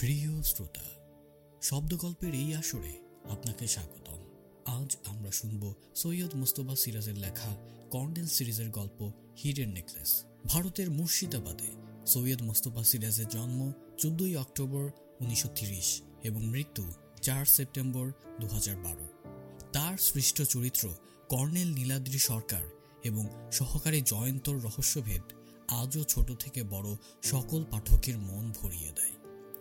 প্রিয় শ্রোতা, শব্দগল্পের এই আসরে আপনাকে স্বাগতম। আজ আমরা শুনব সৈয়দ মুস্তফা সিরাজের লেখা কর্নেল সিরিজের গল্প হিডেন নেকলেস। ভারতের মুর্শিদাবাদে সৈয়দ মুস্তফা সিরাজের জন্ম চোদ্দই অক্টোবর উনিশশো এবং মৃত্যু চার সেপ্টেম্বর দু হাজার বারো। তার সৃষ্ট চরিত্র কর্নেল নীলাদ্রি সরকার এবং সহকারী জয়ন্তর রহস্যভেদ আজও ছোট থেকে বড় সকল পাঠকের মন ভরিয়ে দেয়।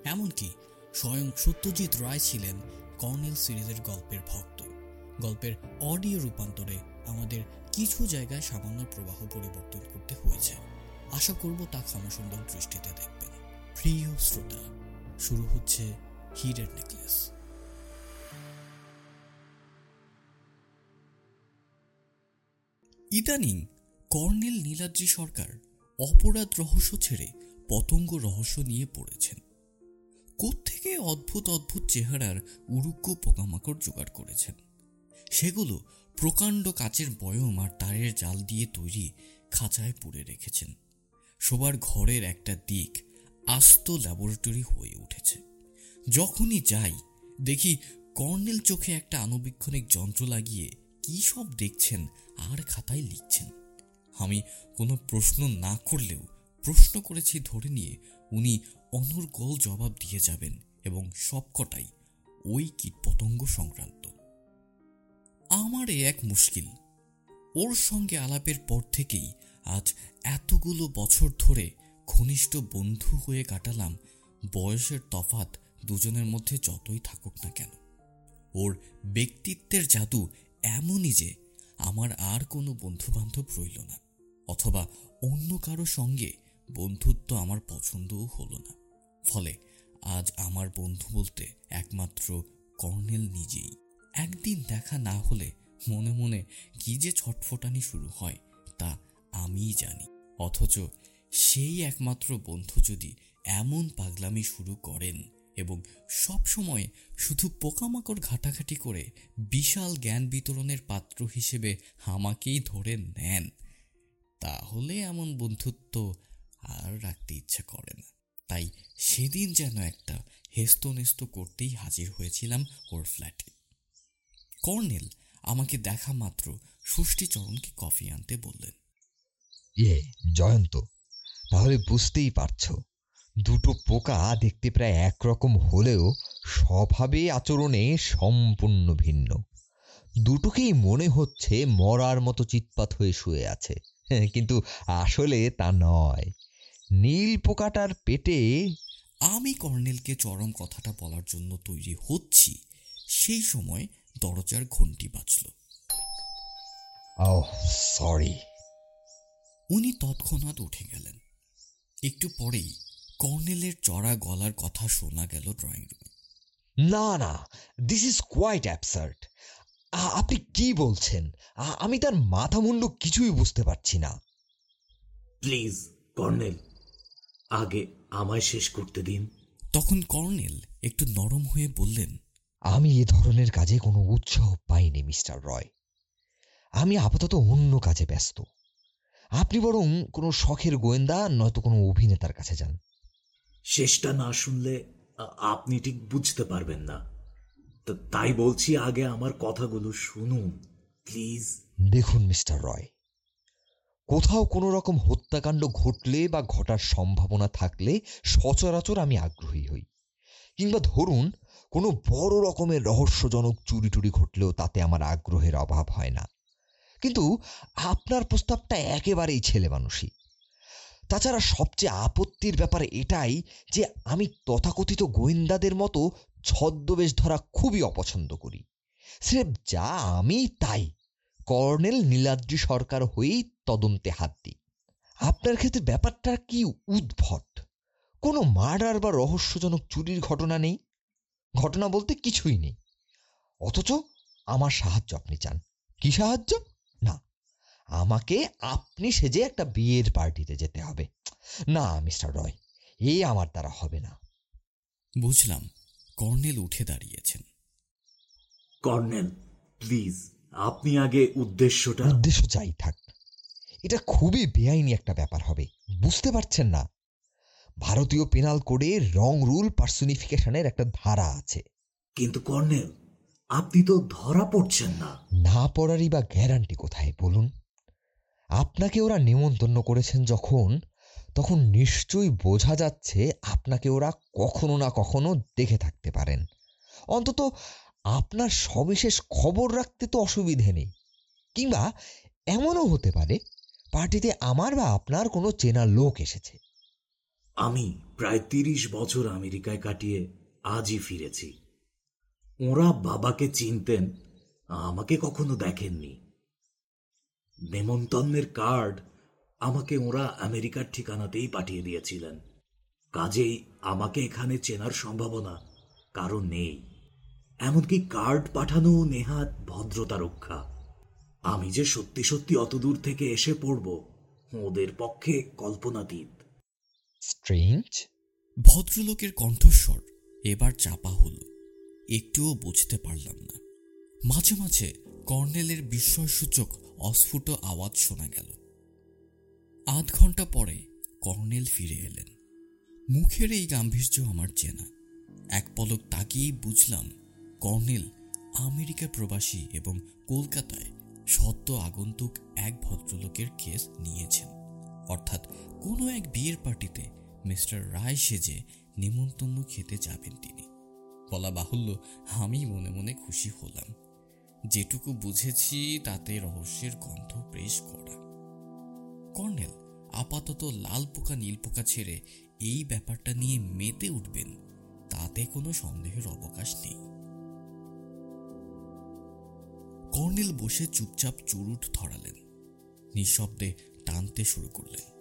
এমনকি স্বয়ং সত্যজিৎ রায় ছিলেন কর্নেল সিরিজের গল্পের ভক্ত। গল্পের অডিও রূপান্তরে আমাদের কিছু জায়গায় সামান্য প্রবাহ পরিবর্তন করতে হয়েছে। আশা করব তা ক্ষমাসুন্দর দৃষ্টিতে দেখবেন। প্রিয় শ্রোতা, শুরু হচ্ছে হিরের নেকলেস। ইদানিং কর্নেল নীলাদ্রি সরকার অপরাধ রহস্য ছেড়ে পতঙ্গ রহস্য নিয়ে পড়েছেন। কোত্থেকে অদ্ভুত অদ্ভুত চেহারার উরুক্ষ পোকামাকড় জোগাড় করেছেন সেগুলো প্রকাণ্ড কাচের বয়ম আর তারের জাল দিয়ে তৈরি খাঁচায় পুড়ে রেখেছেন। সবার ঘরের একটা দিক আস্ত ল্যাবরেটরি হয়ে উঠেছে। যখনই যাই, দেখি কর্নেল চোখে একটা আনুবীক্ষণিক যন্ত্র লাগিয়ে কী সব দেখছেন আর খাতায় লিখছেন। আমি কোনো প্রশ্ন না করলেও প্রশ্ন করেছি ধরে নিয়ে উনি অনর্গল জবাব দিয়ে যাবেন এবং সবকটাই ওই কীটপতঙ্গ সংক্রান্ত। আমার এক মুশকিল। ওর সঙ্গে আলাপের পর থেকেই আজ এতগুলো বছর ধরে ঘনিষ্ঠ বন্ধু হয়ে কাটালাম, বয়সের তফাত দুজনের মধ্যে যতই থাকুক না কেন। ওর ব্যক্তিত্বের জাদু এমনই যে আমার আর কোনো বন্ধু বান্ধব রইল না, অথবা অন্য কারও সঙ্গে বন্ধুত্ব আমার পছন্দও হলো না। ফলে আজ আমার বন্ধু বলতে একমাত্র কর্নেল নিজেই। একদিন দেখা না হলে মনে মনে কি যে ছটফটানি শুরু হয় তা আমিই জানি। অথচ সেই একমাত্র বন্ধু যদি এমন পাগলামি শুরু করেন এবং সব সময় শুধু পোকামাকড় ঘাটাঘাটি করে বিশাল জ্ঞান বিতরণের পাত্র হিসেবে আমাকেই ধরে নেন, তাহলে এমন বন্ধুত্ব আর রাখতে ইচ্ছে করে না। তাই সেদিন যেন একটা হেস্তনেস্ত করতেই হাজির হয়েছিলাম ওর ফ্ল্যাটে কর্নেল আমাকে দেখা মাত্র ষষ্ঠীচরণকে কফি আনতে বললেন। ইয়ে জয়ন্ত, তাহলে বুঝতেই পারছ, দুটো পোকা দেখতে প্রায় একরকম হলেও স্বভাবে আচরণে সম্পূর্ণ ভিন্ন। দুটোকেই মনে হচ্ছে মরার মতো চিৎপাত হয়ে শুয়ে আছে। কিন্তু আসলে তা নয়। নীল পোকাটার পেটে আমি কর্নেলকে চরম কথাটা বলার জন্য তৈরি হচ্ছি। সেই সময় দরজার ঘন্টি বাজল। ও সরি উনি তৎক্ষণাৎ উঠে গেলেন। একটু পরেই কর্নেলের চড়া গলার কথা শোনা গেল ড্রয়িং রুমে। না না দিস ইজ কোয়াইট অ্যাবসার্ট আপনি কি বলছেন? আমি তার মাথা মুন্ডু কিছুই বুঝতে পারছি না। প্লিজ কর্নেল আগে আমায় শেষ করতে দিন। তখন কর্নেল একটু নরম হয়ে বললেন আমি এ ধরনের কাজে কোনো উৎসাহ পাইনি মিস্টার রয়। আমি আপাতত অন্য কাজে ব্যস্ত। আপনি বরং কোনো শখের গোয়েন্দা নয়তো কোনো অভিনেতার কাছে যান। শেষটা না শুনলে আপনি ঠিক বুঝতে পারবেন না। তাই বলছি আগে আমার কথাগুলো শুনুন প্লিজ। দেখুন মিস্টার রয় কোথাও কোনো রকম হত্যাকাণ্ড ঘটলে বা ঘটার সম্ভাবনা থাকলে সচরাচর আমি আগ্রহী হই। কিংবা ধরুন, কোনো বড় রকমের রহস্যজনক চুরি টুরি ঘটলেও তাতে আমার আগ্রহের অভাব হয় না। কিন্তু আপনার প্রস্তাবটা একেবারেই ছেলে মানুষই তাছাড়া সবচেয়ে আপত্তির ব্যাপার এটাই যে আমি তথাকথিত গোয়েন্দাদের মতো ছদ্মবেশ ধরা খুবই অপছন্দ করি। স্রেফ যা আমি তাই। কর্নেল নীলাদ্রি সরকার হয়েই তদন্তে হাত দিই। আপনার ক্ষেত্রে ব্যাপারটা কি উদ্ভট? কোনো মার্ডার বা রহস্যজনক চুরির ঘটনা নেই? ঘটনা বলতে কিছুই নেই। অথচ আমার সাহায্য আপনি চান। কি সাহায্য? না আমাকে আপনি সেজে একটা বিয়ের পার্টিতে যেতে হবে। না মিস্টার রয় এই আমার দ্বারা হবে না। বুঝলাম। কর্নেল উঠে দাঁড়িয়েছেন। Colonel please. আপনি আগে উদ্দেশ্যটা উদ্দেশ্য যাই থাক। এটা খুবই বেআইনি একটা ব্যাপার হবে। বুঝতে পারছেন না? ভারতীয় পেনাল কোডে রং রুল পার্সোনিফিকেশনের একটা ধারা আছে। কিন্তু কর্নেল আপনি তো ধরা পড়ছেন না। না পড়ারই বা গ্যারান্টি কোথায় বলুন? আপনাকে ওরা নেমন্তন্ন করেছেন যখন তখন নিশ্চয়ই বোঝা যাচ্ছে আপনাকে ওরা কখনো না কখনো দেখে থাকতে পারেন। অন্তত আপনার সবিশেষ খবর রাখতে তো অসুবিধে নেই। কিংবা এমনও হতে পারে, পার্টিতে আমার বা আপনার কোনো চেনা লোক এসেছে। আমি প্রায় তিরিশ বছর আমেরিকায় কাটিয়ে আজই ফিরেছি। ওরা বাবাকে চিনতেন, আমাকে কখনো দেখেননি। নেমন্তন্নের কার্ড আমাকে ওরা আমেরিকার ঠিকানাতেই পাঠিয়ে দিয়েছিলেন। কাজেই আমাকে এখানে চেনার সম্ভাবনা কারণ নেই। এমনকি কার্ড পাঠানো নেহাত ভদ্রতা রক্ষা। আমি যে সত্যি সত্যি অত দূর থেকে এসে পড়ব ওদের পক্ষে কল্পনাতীত। স্ট্রেঞ্জ? ভদ্রলোকের কণ্ঠস্বর এবার চাপা হলো। একটুও বুঝতে পারলাম না। মাঝে মাঝে কর্নেলের বিস্ময়সূচক অস্ফুট আওয়াজ শোনা গেল। আধ ঘণ্টা পরে কর্নেল ফিরে এলেন। মুখের এই গাম্ভীর্য আমার চেনা। এক পলক তাকিয়েই বুঝলাম কর্নেল, আমেরিকা প্রবাসী এবং কলকাতায় সদ্য আগন্তুক এক ভদ্রলোকের কেস নিয়েছেন। অর্থাৎ কোনো এক বিয়ের পার্টিতে মিস্টার রায় সেজে নিমন্তন্ন খেতে যাবেন তিনি। বলা বাহুল্য আমি মনে মনে খুশি হলাম। যেটুকু বুঝেছি তাতে রহস্যের গন্ধ বেশ করা কর্নেল, আপাতত লাল পোকা, নীল পোকা ছেড়ে এই ব্যাপারটা নিয়ে মেতে উঠবেন, তাতে কোনো সন্দেহের অবকাশ নেই। কর্নেল বসে চুপচাপ চুরুট ধরালেন। নিঃশব্দে টানতে শুরু করলেন।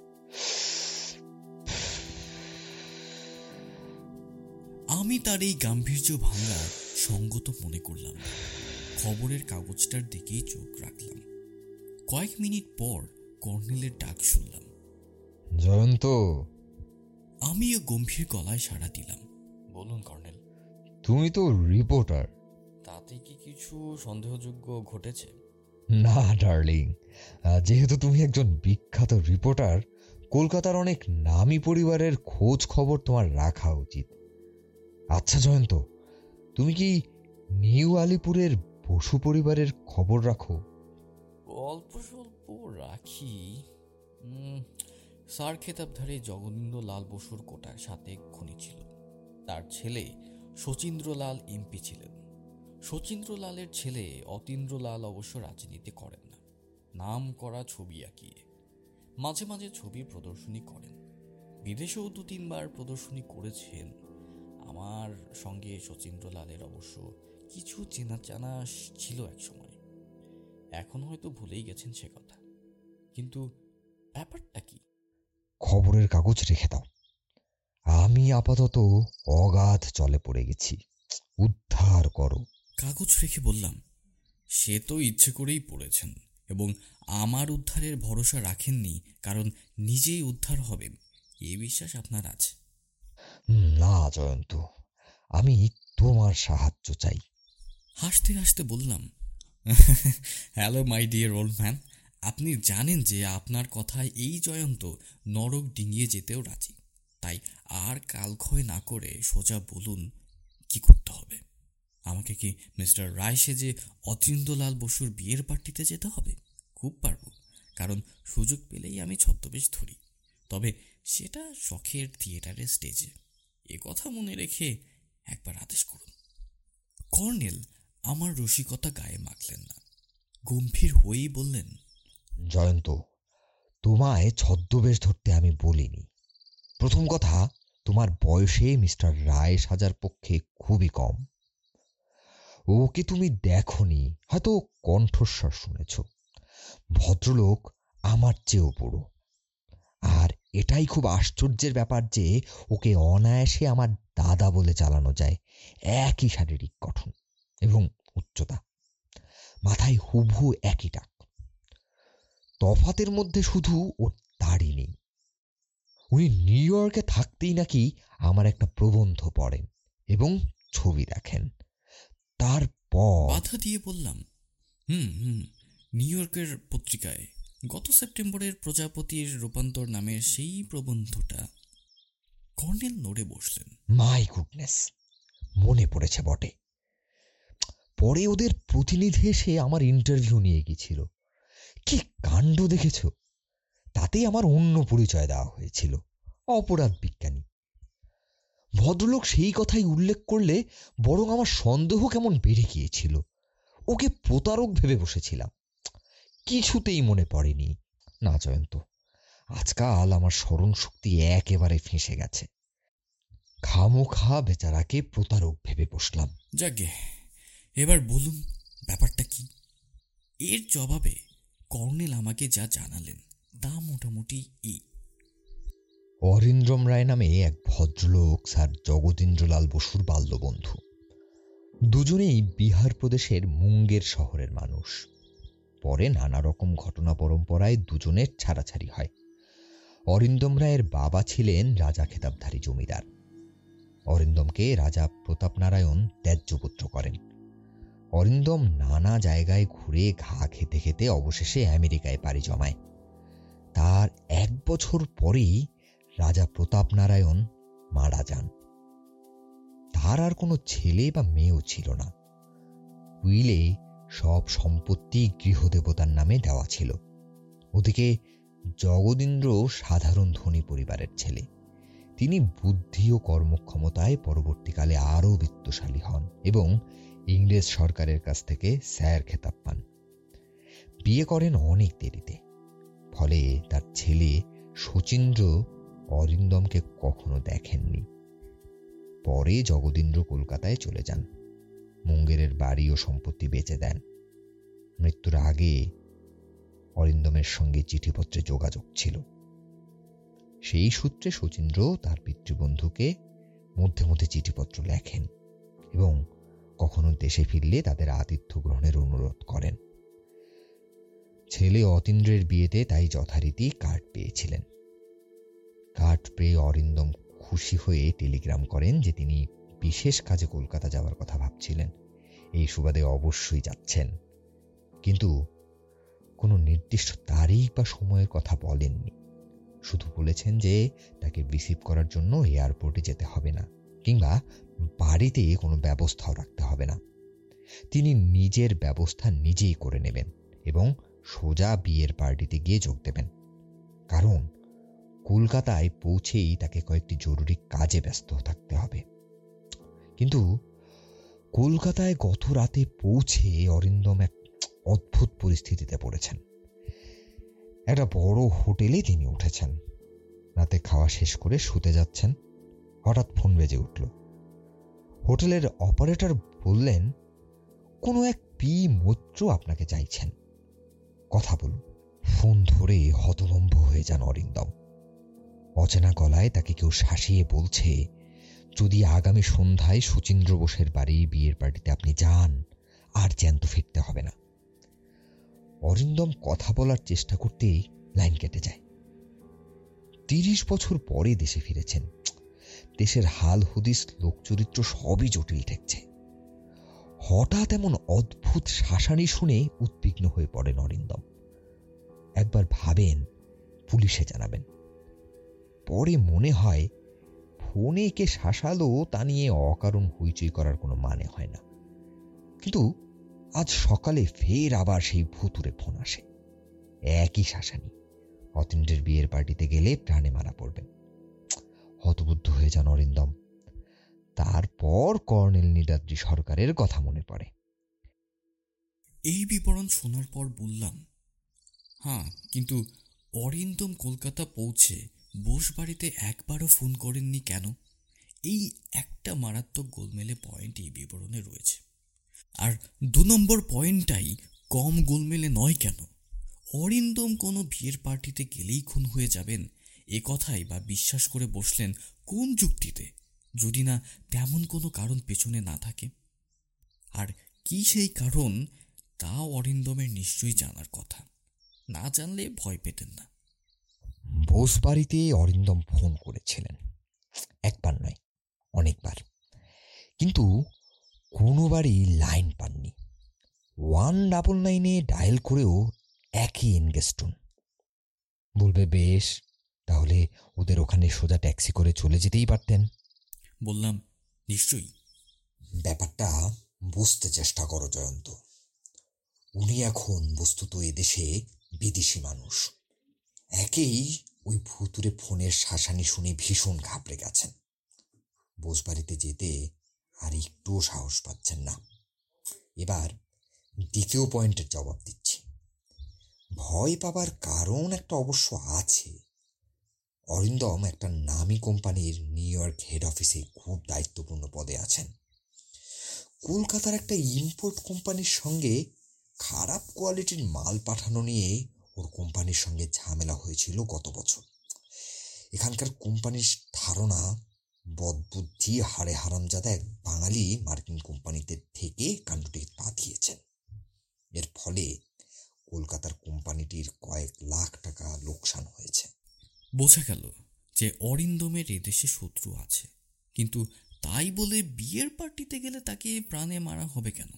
আমি তার এই গাম্ভীর্য ভাঙা সঙ্গত মনে করলাম খবরের কাগজটার দিকেই চোখ রাখলাম। কয়েক মিনিট পর কর্নেলের ডাক শুনলাম। জয়ন্ত। আমিও গম্ভীর গলায় সাড়া দিলাম। বলুন কর্নেল। তুমি তো রিপোর্টার। তাতে কি কিছু সন্দেহযোগ্য ঘটেছে? না ডার্লিং। যেহেতু তুমি একজন বিখ্যাত রিপোর্টার কলকাতার অনেক নামী পরিবারের খোঁজ খবর তোমার রাখা উচিত। আচ্ছা জয়ন্ত তুমি কি নিউ আলিপুরের বসু পরিবারের খবর রাখো? অল্প স্বল্প রাখি। স্যার খেতাবধারী জগনিন্দ লাল বসুর কোটার সাথে খনি ছিল। তার ছেলে শচীন্দ্রলাল এমপি ছিলেন। শচীন্দ্রলালের ছেলে অতীন্দ্রলাল অবশ্য রাজনীতি করেন না। নাম করা ছবি আঁকিয়ে। মাঝে মাঝে ছবি প্রদর্শনী করেন। বিদেশেও দু তিনবার প্রদর্শনী করেছেন। আমার সঙ্গে শচীন্দ্রলালের অবশ্য কিছু চেনা জানা ছিল এক সময় এখন হয়তো ভুলেই গেছেন সে কথা। কিন্তু ব্যাপারটা কি? খবরের কাগজ রেখে দাও। আমি আপাতত অগাধ চলে পড়ে গেছি। উদ্ধার করো। কাগজ রেখে বললাম সে তো ইচ্ছে করেই পড়েছেন এবং আমার উদ্ধারের ভরসা রাখেননি কারণ নিজেই উদ্ধার হবেন। এ বিশ্বাস আপনার আছে? না জয়ন্ত আমি তোমার সাহায্য চাই। হাসতে হাসতে বললাম hello my dear old man আপনি জানেন যে আপনার কথায় এই জয়ন্ত নরক ডিঙিয়ে যেতেও রাজি। তাই আর কালক্ষয় না করে সোজা বলুন কি করতে হবে? আমাকে কি মিস্টার রায় সেজে অতীন্দ্রলাল বসুর বিয়ের পার্টিতে যেতে হবে? খুব পারব। কারণ সুযোগ পেলেই আমি ছদ্মবেশ ধরি। তবে সেটা শখের থিয়েটারের স্টেজে। এ কথা মনে রেখে একবার আদেশ করুন। কর্নেল, আমার রসিকতা গায়ে মাখলেন না। গম্ভীর হয়েই বললেন, জয়ন্ত, তোমায় ছদ্মবেশ ধরতে আমি বলিনি। প্রথম কথা, তোমার বয়সে মিস্টার রায় সাজার পক্ষে খুবই কম। ওকে তুমি দেখনি, হয়তো কণ্ঠস্বর শুনেছ। ভদ্রলোক আমার চেয়েও বড়। আর এটাই খুব আশ্চর্যের ব্যাপার যে ওকে অনায়াসে আমার দাদা বলে চালানো যায়, একই শারীরিক গঠন এবং উচ্চতা। মাথায় হুবহু একই টাক। তফাতের মধ্যে শুধু ওর দাড়ি নেই। উনি নিউ ইয়র্কে থাকতেই নাকি আমার একটা প্রবন্ধ পড়েন এবং ছবি দেখেন। তারপর বাধা দিয়ে বললাম হুম হুম নিউ ইয়র্কের পত্রিকায় গত সেপ্টেম্বরের প্রজাপতির রূপান্তর নামের সেই প্রবন্ধটা। কর্নেল নড়ে বসলেন। মাই গুডনেস মনে পড়েছে বটে। পরে ওদের প্রতিনিধি এসে আমার ইন্টারভিউ নিয়ে গিয়েছিল কি কাণ্ড দেখেছ? তাতেই আমার অন্য পরিচয় দেওয়া হয়েছিল অপরাধ বিজ্ঞানী। ভদ্রলোক সেই কথাই উল্লেখ করলে বরং আমার সন্দেহ কেমন বেড়ে গিয়েছিল। ওকে প্রতারক ভেবে বসেছিলাম। কিছুতেই মনে পড়েনি। না, জয়ন্ত, আজকাল আমার স্মরণ শক্তি একেবারে ফেঁসে গেছে। খামোখা বেচারাকে প্রতারক ভেবে বসলাম। যাকে এবার বলুন, ব্যাপারটা কি? এর জবাবে কর্নেল আমাকে যা জানালেন, তা মোটামুটি এই অরিন্দ্রম রায় নামে এক ভদ্রলোক, স্যার জগদীন্দ্রলাল বসুর বাল্যবন্ধু। দুজনেই বিহার প্রদেশের মুঙ্গের শহরের মানুষ। পরে নানা রকম ঘটনা পরম্পরায় দুজনের ছাড়াছাড়ি হয়। অরিন্দম রায়ের বাবা ছিলেন রাজা খেতাবধারী জমিদার। অরিন্দমকে রাজা প্রতাপ নারায়ণ ত্যায্যপুত্র করেন। অরিন্দম নানা জায়গায় ঘুরে ঘা খেতে খেতে অবশেষে আমেরিকায় পাড়ি জমায়। তার এক বছর পরেই রাজা প্রতাপ নারায়ণ মারা যান। তার আর কোনো ছেলে বা মেয়েও ছিল না। উইলে সব সম্পত্তি গৃহদেবতার নামে দেওয়া ছিল। ওদিকে জগদীন্দ্র সাধারণ ধনী পরিবারের ছেলে। তিনি বুদ্ধি ও কর্মক্ষমতায় পরবর্তীকালে আরও বিত্তশালী হন এবং ইংরেজ সরকারের কাছ থেকে স্যার খেতাব পান। বিয়ে করেন অনেক দেরিতে। ফলে তার ছেলে শচীন্দ্র অরিন্দমকে কখনো দেখেননি। পরে জগদীন্দ্র কলকাতায় চলে যান। মুঙ্গেরের বাড়ি ও সম্পত্তি বেচে দেন। মৃত্যুর আগে অরিন্দমের সঙ্গে চিঠিপত্রে যোগাযোগ ছিল। সেই সূত্রে শচীন্দ্র তার পিতৃবন্ধুকে মধ্যে মধ্যে চিঠিপত্র লেখেন এবং কখনো দেশে ফিরলে তাদের আতিথ্য গ্রহণের অনুরোধ করেন। ছেলে অতীন্দ্রের বিয়েতে তাই যথারীতি কার্ড পেয়েছিলেন। পেয়ে অরিন্দম খুশি হয়ে টেলিগ্রাম করেন যে তিনি বিশেষ কাজে কলকাতা যাওয়ার কথা ভাবছিলেন। এই সুবাদে অবশ্যই যাচ্ছেন। কিন্তু কোনো নির্দিষ্ট তারিখ বা সময়ের কথা বলেননি। শুধু বলেছেন যে তাকে রিসিভ করার জন্য এয়ারপোর্টে যেতে হবে না, কিংবা বাড়িতে কোনো ব্যবস্থাও রাখতে হবে না। তিনি নিজের ব্যবস্থা নিজেই করে নেবেন এবং সোজা বিয়ের পার্টিতে গিয়ে যোগ দেবেন। কারণ কলকাতায় পৌঁছেই তাকে কয়েকটি জরুরি কাজে ব্যস্ত থাকতে হবে। কিন্তু কলকাতায় গত রাতে পৌঁছে অরিন্দম এক অদ্ভুত পরিস্থিতিতে পড়েছেন। একটা বড় হোটেলে তিনি উঠেছেন। রাতে খাওয়া শেষ করে শুতে যাচ্ছেন। হঠাৎ ফোন বেজে উঠল। হোটেলের অপারেটর বললেন, কোনো এক পি মৈত্র আপনাকে চাইছেন। কথা বলুন। ফোন ধরে হতভম্ব হয়ে যান অরিন্দম। অচেনা গলায় তাকে কেউ শাসিয়ে বলছে, যদি আগামী সন্ধ্যায় সুচিন্দ্র বোসের বাড়ি বিয়ের পার্টিতে আপনি যান, আর জ্যান্ত ফিরতে হবে না। অরিন্দম কথা বলার চেষ্টা করতেই লাইন কেটে যায়। তিরিশ বছর পরে দেশে ফিরেছেন। দেশের হাল, হুদিস, লোকচরিত্র সবই জটিল ঠেকছে। হঠাৎ এমন অদ্ভুত শাসানি শুনে উদ্বিগ্ন হয়ে পড়েন অরিন্দম। একবার ভাবেন, পুলিশে জানাবেন। পরে মনে হয় ফোনে কে শাসালো তা নিয়ে অকারণ হইচই করার কোনো মানে হয় না। কিন্তু আজ সকালে ফের আবার সেই ভুতুরে ফোন আসে। একই শাসানি, অতীন্দ্রের বিয়ের পার্টিতে গেলে প্রাণে মারা পড়বেন। হতবুদ্ধ হয়ে যান অরিন্দম। তারপর কর্নেল নীলাদ্রি সরকারের কথা মনে পড়ে। এই বিবরণ শোনার পর বললাম হ্যাঁ কিন্তু অরিন্দম কলকাতা পৌঁছে বোস বাড়িতে একবারও ফোন করেননি কেন? এই একটা মারাত্মক গোলমেলে পয়েন্ট এই বিবরণে রয়েছে। আর দু নম্বর পয়েন্টটাই কম গোলমেলে নয় কেন? অরিন্দম কোনো বিয়ের পার্টিতে গেলেই খুন হয়ে যাবেন, এ কথাই বা বিশ্বাস করে বসলেন কোন যুক্তিতে? যদি না তেমন কোনো কারণ পেছনে না থাকে? আর কি সেই কারণ, তা অরিন্দমের নিশ্চয়ই জানার কথা। না জানলে ভয় পেতেন না। বোস বাড়িতে অরিন্দম ফোন করেছিলেন। একবার নয় অনেকবার। কিন্তু কোনোবারই লাইন পাননি। ওয়ান ডাবল নাইনে ডায়াল করেও একই এনগেস্টন। বলবে বেশ তাহলে ওদের ওখানে সোজা ট্যাক্সি করে চলে যেতেই পারতেন। বললাম নিশ্চয়ই। ব্যাপারটা বুঝতে চেষ্টা করো জয়ন্ত। উনি এখন বস্তুত এদেশে বিদেশি মানুষ। একেই ওই ভুতুরে ফোনের শাসানি শুনে ভীষণ ঘাবড়ে গেছেন। বোসবাড়িতে যেতে আর একটুও সাহস পাচ্ছেন না। এবার দ্বিতীয় পয়েন্টের জবাব দিচ্ছি। ভয় পাবার কারণ একটা অবশ্য আছে। অরিন্দম একটা নামি কোম্পানির নিউ ইয়র্ক হেড অফিসে খুব দায়িত্বপূর্ণ পদে আছেন। কলকাতার একটা ইম্পোর্ট কোম্পানির সঙ্গে খারাপ কোয়ালিটির মাল পাঠানো নিয়ে ওর কোম্পানির সঙ্গে ঝামেলা হয়েছিল গত বছর। এখানকার কোম্পানির ধারণা, বদবুদ্ধি, হাড়ে হারামজাদা এক বাঙালি মার্কিন কোম্পানিতে থেকে কাণ্ডটি পাঠিয়েছেন। এর ফলে কলকাতার কোম্পানিটির কয়েক লাখ টাকা লোকসান হয়েছে। বোঝা গেল যে অরিন্দমের এদেশে শত্রু আছে, কিন্তু তাই বলে বিয়ের পার্টিতে গেলে তাকে প্রাণে মারা হবে কেন?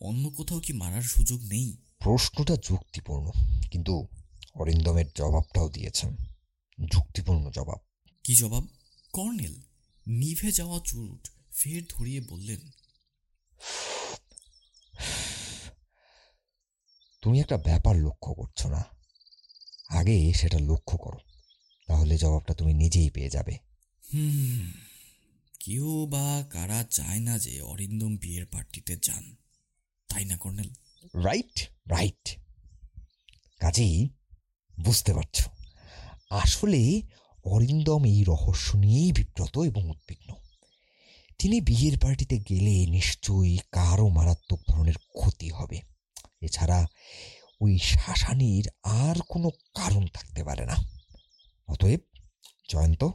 অন্য কোথাও কি মারার সুযোগ নেই? প্রশ্নটা যুক্তিপূর্ণ কিন্তু অরিন্দমের জবাবটাও দিয়েছেন যুক্তিপূর্ণ জবাব। কি জবাব? কর্নেল নিভে যাওয়া চুরুট ফের ধরিয়ে বললেন তুমি একটা ব্যাপার লক্ষ্য করছ না। আগে সেটা লক্ষ্য করো তাহলে জবাবটা তুমি নিজেই পেয়ে যাবে। হুম কেউ বা কারা চায় না যে অরিন্দম বিয়ের পার্টিতে যান। তাই না কর্নেল? রাইট রাইট কাজেই বুঝতে পারছ। আসলে অরিন্দম এই রহস্য নিয়েই বিব্রত এবং উদ্বিগ্ন। তিনি বিয়ের পার্টিতে গেলে নিশ্চয়ই কারও মারাত্মক ধরনের ক্ষতি হবে। এছাড়া ওই শাসানির আর কোনো কারণ থাকতে পারে না। অতএব জয়ন্ত,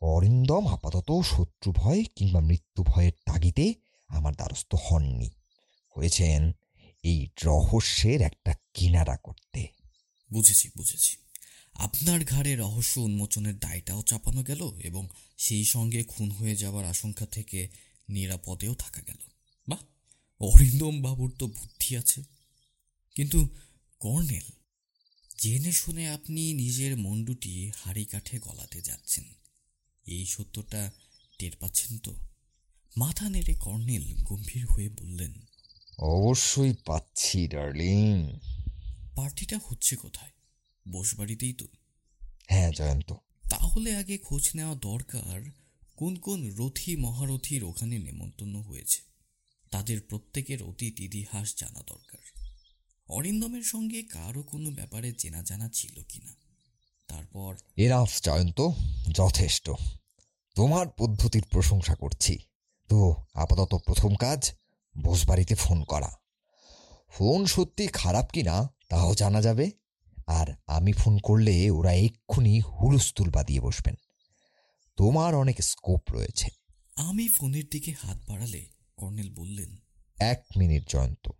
অরিন্দম আপাতত শত্রু ভয় কিংবা মৃত্যু ভয়ের তাগিদে আমার দ্বারস্থ হননি। হয়েছেন এই রহস্যের একটা কিনারা করতে। বুঝেছি বুঝেছি। আপনার ঘাড়ে রহস্য উন্মোচনের দায়টাও চাপানো গেল এবং সেই সঙ্গে খুন হয়ে যাওয়ার আশঙ্কা থেকে নিরাপদেও থাকা গেল। বাহ! অরিন্দম বাবুর তো বুদ্ধি আছে। কিন্তু কর্নেল, জেনে শুনে আপনি নিজের মন্ডুটি হাড়ি কাঠে গলাতে যাচ্ছেন। এই সত্যটা টের পাচ্ছেন তো? মাথা নেড়ে কর্নেল গম্ভীর হয়ে বললেন অবশ্যই পাচ্ছি ডার্লিং। পার্টিটা হচ্ছে কোথায়? বসবাড়িতেই তো। হ্যাঁ জয়ন্ত। তাহলে আগে খোঁজ নেওয়া দরকার কোন কোন রথী মহারথীর ওখানে নেমন্তন্ন হয়েছে। তাদের প্রত্যেকের অতীত ইতিহাস জানা দরকার। অরিন্দমের সঙ্গে কারও কোনো ব্যাপারে চেনা জানা ছিল কিনা? তারপর এরাফ জয়ন্ত যথেষ্ট। তোমার পদ্ধতির প্রশংসা করছি। তো আপাতত প্রথম কাজ বসবাড়িতে ফোন করা। ফোন সত্যি খারাপ কিনা তাও জানা যাবে? আর আমি ফোন করলে ওরা এক্ষুনি হুলস্থুল বাদিয়ে বসবেন। তোমার অনেক স্কোপ রয়েছে। আমি ফোনের দিকে হাত বাড়ালে কর্নেল বললেন এক মিনিট জয়ন্ত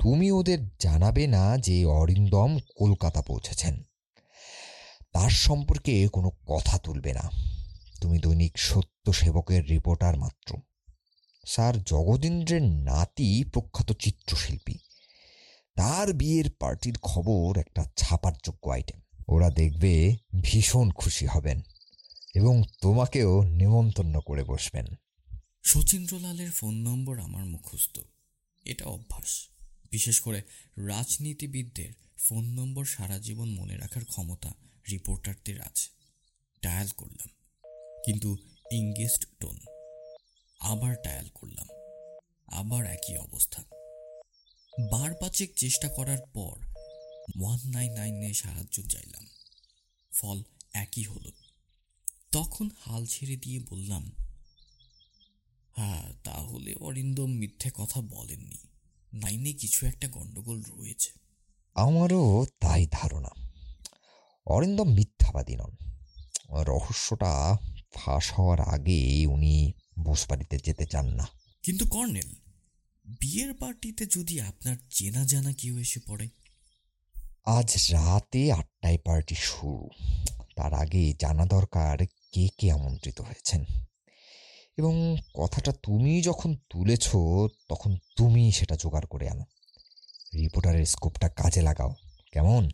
তুমি ওদের জানাবে না যে অরিন্দম কলকাতা পৌঁছেছেন। তার সম্পর্কে কোনো কথা তুলবে না। তুমি দৈনিক সত্য সেবকের রিপোর্টার মাত্র। স্যার জগদীন্দ্রের নাতি প্রখ্যাত চিত্রশিল্পী। তার বিয়ের পার্টির খবর একটা ছাপার যোগ্য আইটেম ওরা দেখবে ভীষণ খুশি হবেন এবং তোমাকেও নিমন্ত্রণ করে বসবেন। শচীন্দ্রলালের ফোন নম্বর আমার মুখস্থ। এটা অভ্যাস। বিশেষ করে রাজনীতিবিদদের ফোন নম্বর সারা জীবন মনে রাখার ক্ষমতা রিপোর্টারদের আছে। ডায়াল করলাম। কিন্তু ইংগেস্ট টোন আবার ডায়াল করলাম। আবার একই অবস্থা। বার পাঁচেক চেষ্টা করার পর ওয়ান নাইন নাইনে সাহায্য চাইলাম। ফল একই হলো। তখন হাল ছেড়ে দিয়ে বললাম হ্যাঁ তাহলে অরিন্দম মিথ্যে কথা বলেননি। নাইনে কিছু একটা গন্ডগোল রয়েছে। আমারও তাই ধারণা। অরিন্দম মিথ্যাবাদী নন। রহস্যটা ফাঁস হওয়ার আগে উনি বসবাড়িতে যেতে চান না। কিন্তু কর্নেল বিয়ের পার্টিতে যদি আপনার চেনা জানা কেউ এসে পড়ে? আজ রাতে আটটায় পার্টি শুরু। তার আগে জানা দরকার কে কে আমন্ত্রিত হয়েছেন। এবং কথাটা তুমি যখন তুলেছ তখন তুমি সেটা জোগাড় করে আনো। রিপোর্টারের স্কোপটা কাজে লাগাও কেমন?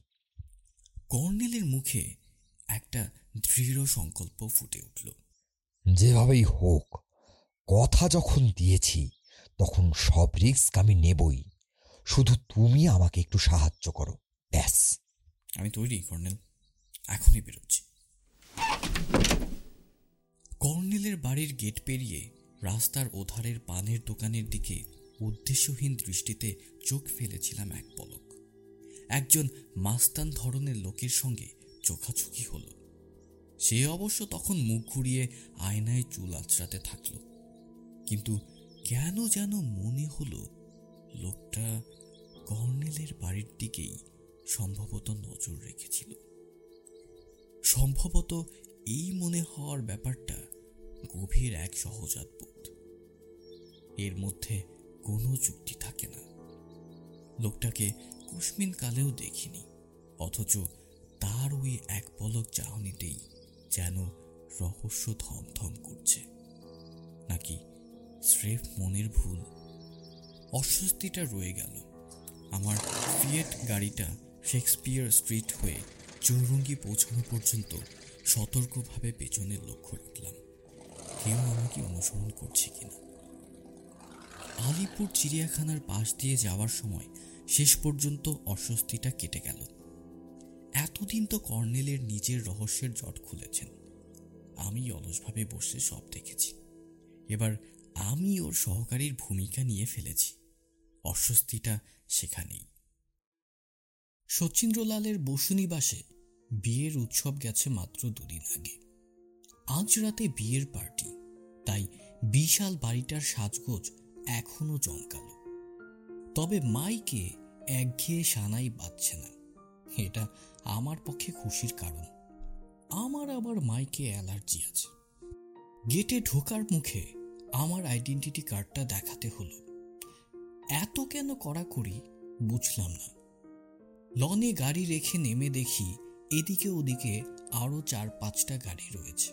কর্নেলের মুখে একটা দৃঢ় সংকল্প ফুটে উঠল। যেভাবেই হোক কথা যখন দিয়েছি, তখন সব রিস্ক আমি নেবই। শুধু তুমি আমাকে একটু সাহায্য করো, ব্যাস। আমি তৈরি, কর্নেল। এখনই বেরোচ্ছি। কর্নেলের বাড়ির গেট পেরিয়ে রাস্তার ওধারের পানের দোকানের দিকে উদ্দেশ্যহীন দৃষ্টিতে চোখ ফেলেছিলাম এক পলক। একজন মাস্তান ধরনের লোকের সঙ্গে চোখাচোখি হলো। সে অবশ্য তখন মুখ ঘুরিয়ে আয়নায় চুল আঁচড়াতে থাকল। কিন্তু কেন যেন মনে হলো লোকটা কর্নেলের বাড়ির দিকেই সম্ভবত নজর রেখেছিল। সম্ভবত এই মনে হওয়ার ব্যাপারটা গভীর এক সহজাতবোধ এর মধ্যে কোনো যুক্তি থাকে না। লোকটাকে কুসমিন কালেও দেখিনি, অথচ তার ওই এক পলক চাহনিতেই যেন রহস্য থমথম করছে। নাকি স্রেফ মনের ভুল। অস্বস্তিটা রয়ে গেল। আমার ফিয়েট গাড়িটা শেক্সপিয়ার স্ট্রিট হয়ে চৌরঙ্গি পৌঁছানো পর্যন্ত সতর্কভাবে পেছনে লক্ষ্য রাখলাম। কেউ আমাকে অনুসরণ করছে কিনা? আলিপুর চিড়িয়াখানার পাশ দিয়ে যাওয়ার সময় শেষ পর্যন্ত অস্বস্তিটা কেটে গেল। এতদিন তো কর্নেলের নিজের রহস্যের জট খুলেছেন। আমি অলসভাবে বসে সব দেখেছি। এবার আমি ওর সহকারীর ভূমিকা নিয়ে ফেলেছি। অস্বস্তিটা সেখানেই। শচীন্দ্রলালের বসুনিবাসে বিয়ের উৎসব গেছে মাত্র দুদিন আগে। আজ রাতে বিয়ের পার্টি, তাই বিশাল বাড়িটার সাজগোজ এখনও জমকালো। তবে মাইকে একঘেয়ে সানাই বাজছে না। এটা আমার পক্ষে খুশির কারণ। আমার আবার মাইকে অ্যালার্জি আছে। গেটে ঢোকার মুখে আমার আইডেন্টিটি কার্ডটা দেখাতে হলো। এত কেন কড়াকড়ি বুঝলাম না। লনে গাড়ি রেখে নেমে দেখি এদিকে ওদিকে আরও চার পাঁচটা গাড়ি রয়েছে।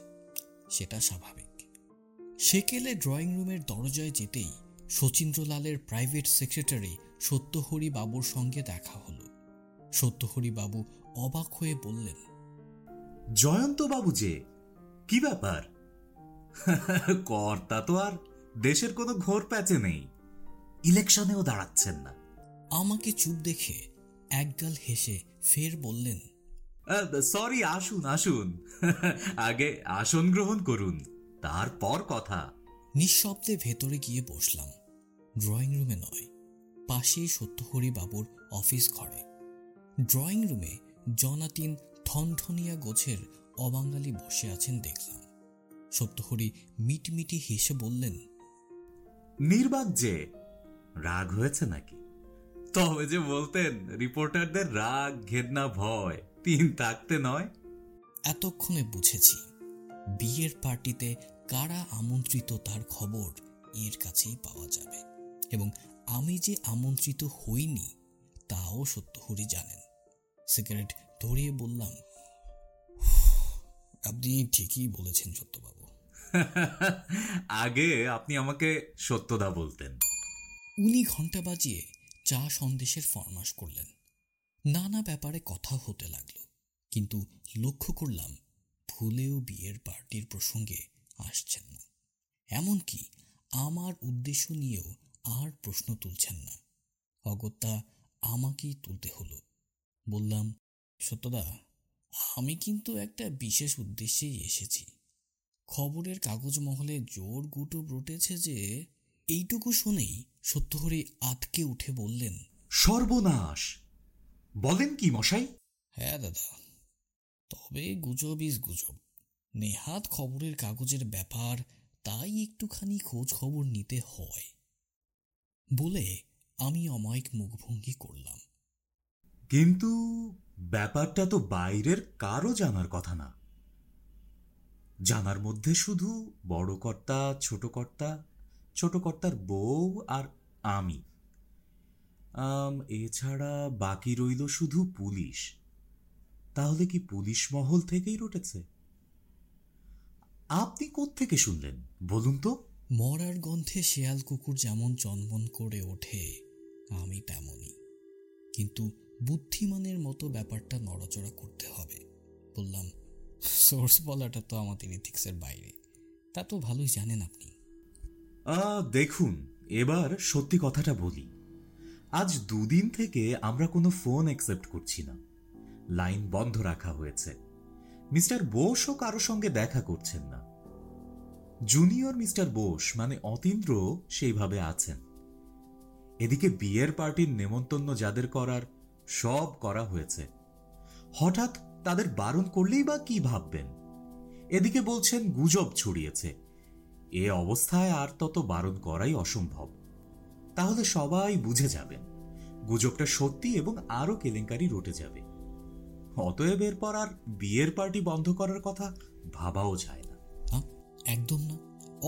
সেটা স্বাভাবিক। সেকেলে ড্রয়িং রুমের দরজায় যেতেই শচীন্দ্রলালের প্রাইভেট সেক্রেটারি সত্যহরি বাবুর সঙ্গে দেখা হলো। সত্যহরি বাবু অবাক হয়ে বললেন, জয়ন্ত বাবু যে, কি ব্যাপার? কর্তা তো আর দেশের কোনো ঘোর প্যাচে নেই। ইলেকশনেও দাঁড়াচ্ছেন না। আমাকে চুপ দেখে একগাল হেসে ফের বললেন সরি আসুন আসুন। আগে আসন গ্রহণ করুন তারপর কথা। নিঃশব্দে ভেতরে গিয়ে বসলাম। ড্রয়িং রুমে নয় পাশেই সত্যহরি বাবুর অফিস ঘরে। ড্রয়িং রুমে জনাতিন ঠনঠনিয়া গোছের অবাঙালি বসে আছেন দেখলাম। সত্যহরি মিটমিটি হেসে বললেন নির্বাক যে রাগ হয়েছে নাকি? তবে যে বলতেন রিপোর্টারদের রাগ ঘেন্না ভয় তিন থাকতে নয়। এতক্ষণে বুঝেছি বিয়ের পার্টিতে কারা আমন্ত্রিত তার খবর এর কাছেই পাওয়া যাবে। এবং আমি যে আমন্ত্রিত হইনি তাও সত্যহরি জানেন। সিগারেট ধরিয়ে বললাম আপনি ঠিকই বলেছেন সত্যবাবু। আগে আপনি আমাকে সত্যদা বলতেন। উনি ঘণ্টা বাজিয়ে চা সন্দেশের ফরমাস করলেন। নানা ব্যাপারে কথা হতে লাগল, কিন্তু লক্ষ্য করলাম ভুলেও বিয়ের পার্টির প্রসঙ্গে আসছেন না। এমনকি আমার উদ্দেশ্য নিয়েও আর প্রশ্ন তুলছেন না। অগত্যা আমাকেই তুলতে হলো। বললাম, সত্যদা, আমি কিন্তু একটা বিশেষ উদ্দেশ্যেই এসেছি। খবরের কাগজ মহলে জোর গুটো রটেছে যে এইটুকু শুনেই সত্যহরি আতকে উঠে বললেন সর্বনাশ। বলেন কি মশাই? হ্যাঁ দাদা তবে গুজবিস গুজব। নেহাত খবরের কাগজের ব্যাপার তাই একটুখানি খোঁজ খবর নিতে হয়। বলে আমি অমায়িক মুখভঙ্গি করলাম। কিন্তু ব্যাপারটা তো বাইরের কারও জানার কথা না। জানার মধ্যে শুধু বড় কর্তা, ছোট কর্তা, ছোট কর্তার বউ আর আমি। এছাড়া বাকি রইল শুধু পুলিশ। তাহলে কি পুলিশ মহল থেকেই রটেছে? আপনি থেকে শুনলেন? বলুন তো। মরার গন্ধে শেয়াল কুকুর যেমন চনমন করে ওঠে, আমি তেমনই। কিন্তু বুদ্ধিমানের মতো ব্যাপারটা নড়াচড়া করতে হবে, বললাম সোর্স বলাটা তো আমাদের ইথিক্সের বাইরে। তা তো ভালোই জানেন আপনি। দেখুন, এবার সত্যি কথাটা বলি। আজ দুদিন থেকে আমরা কোনো ফোন অ্যাকসেপ্ট করছি না। লাইন বন্ধ রাখা হয়েছে। মিস্টার বোসও কারও সঙ্গে দেখা করছেন না। জুনিয়র মিস্টার বোস মানে অতীন্দ্র, সেইভাবে আছেন। এদিকে বিয়ের পার্টির নেমন্তন্ন যাদের করার, সব করা হয়েছে। হঠাৎ তাদের বারণ করলেই বা কি ভাববেন? এদিকে বলছেন গুজব ছড়িয়েছে। এ অবস্থায় আর তত বারণ করাই অসম্ভব। তাহলে সবাই বুঝে যাবেন গুজবটা সত্যি এবং আরও কেলেঙ্কারি রটে যাবে। অতএব এরপর আর বিয়ের পার্টি বন্ধ করার কথা ভাবাও যায় না। না একদম না।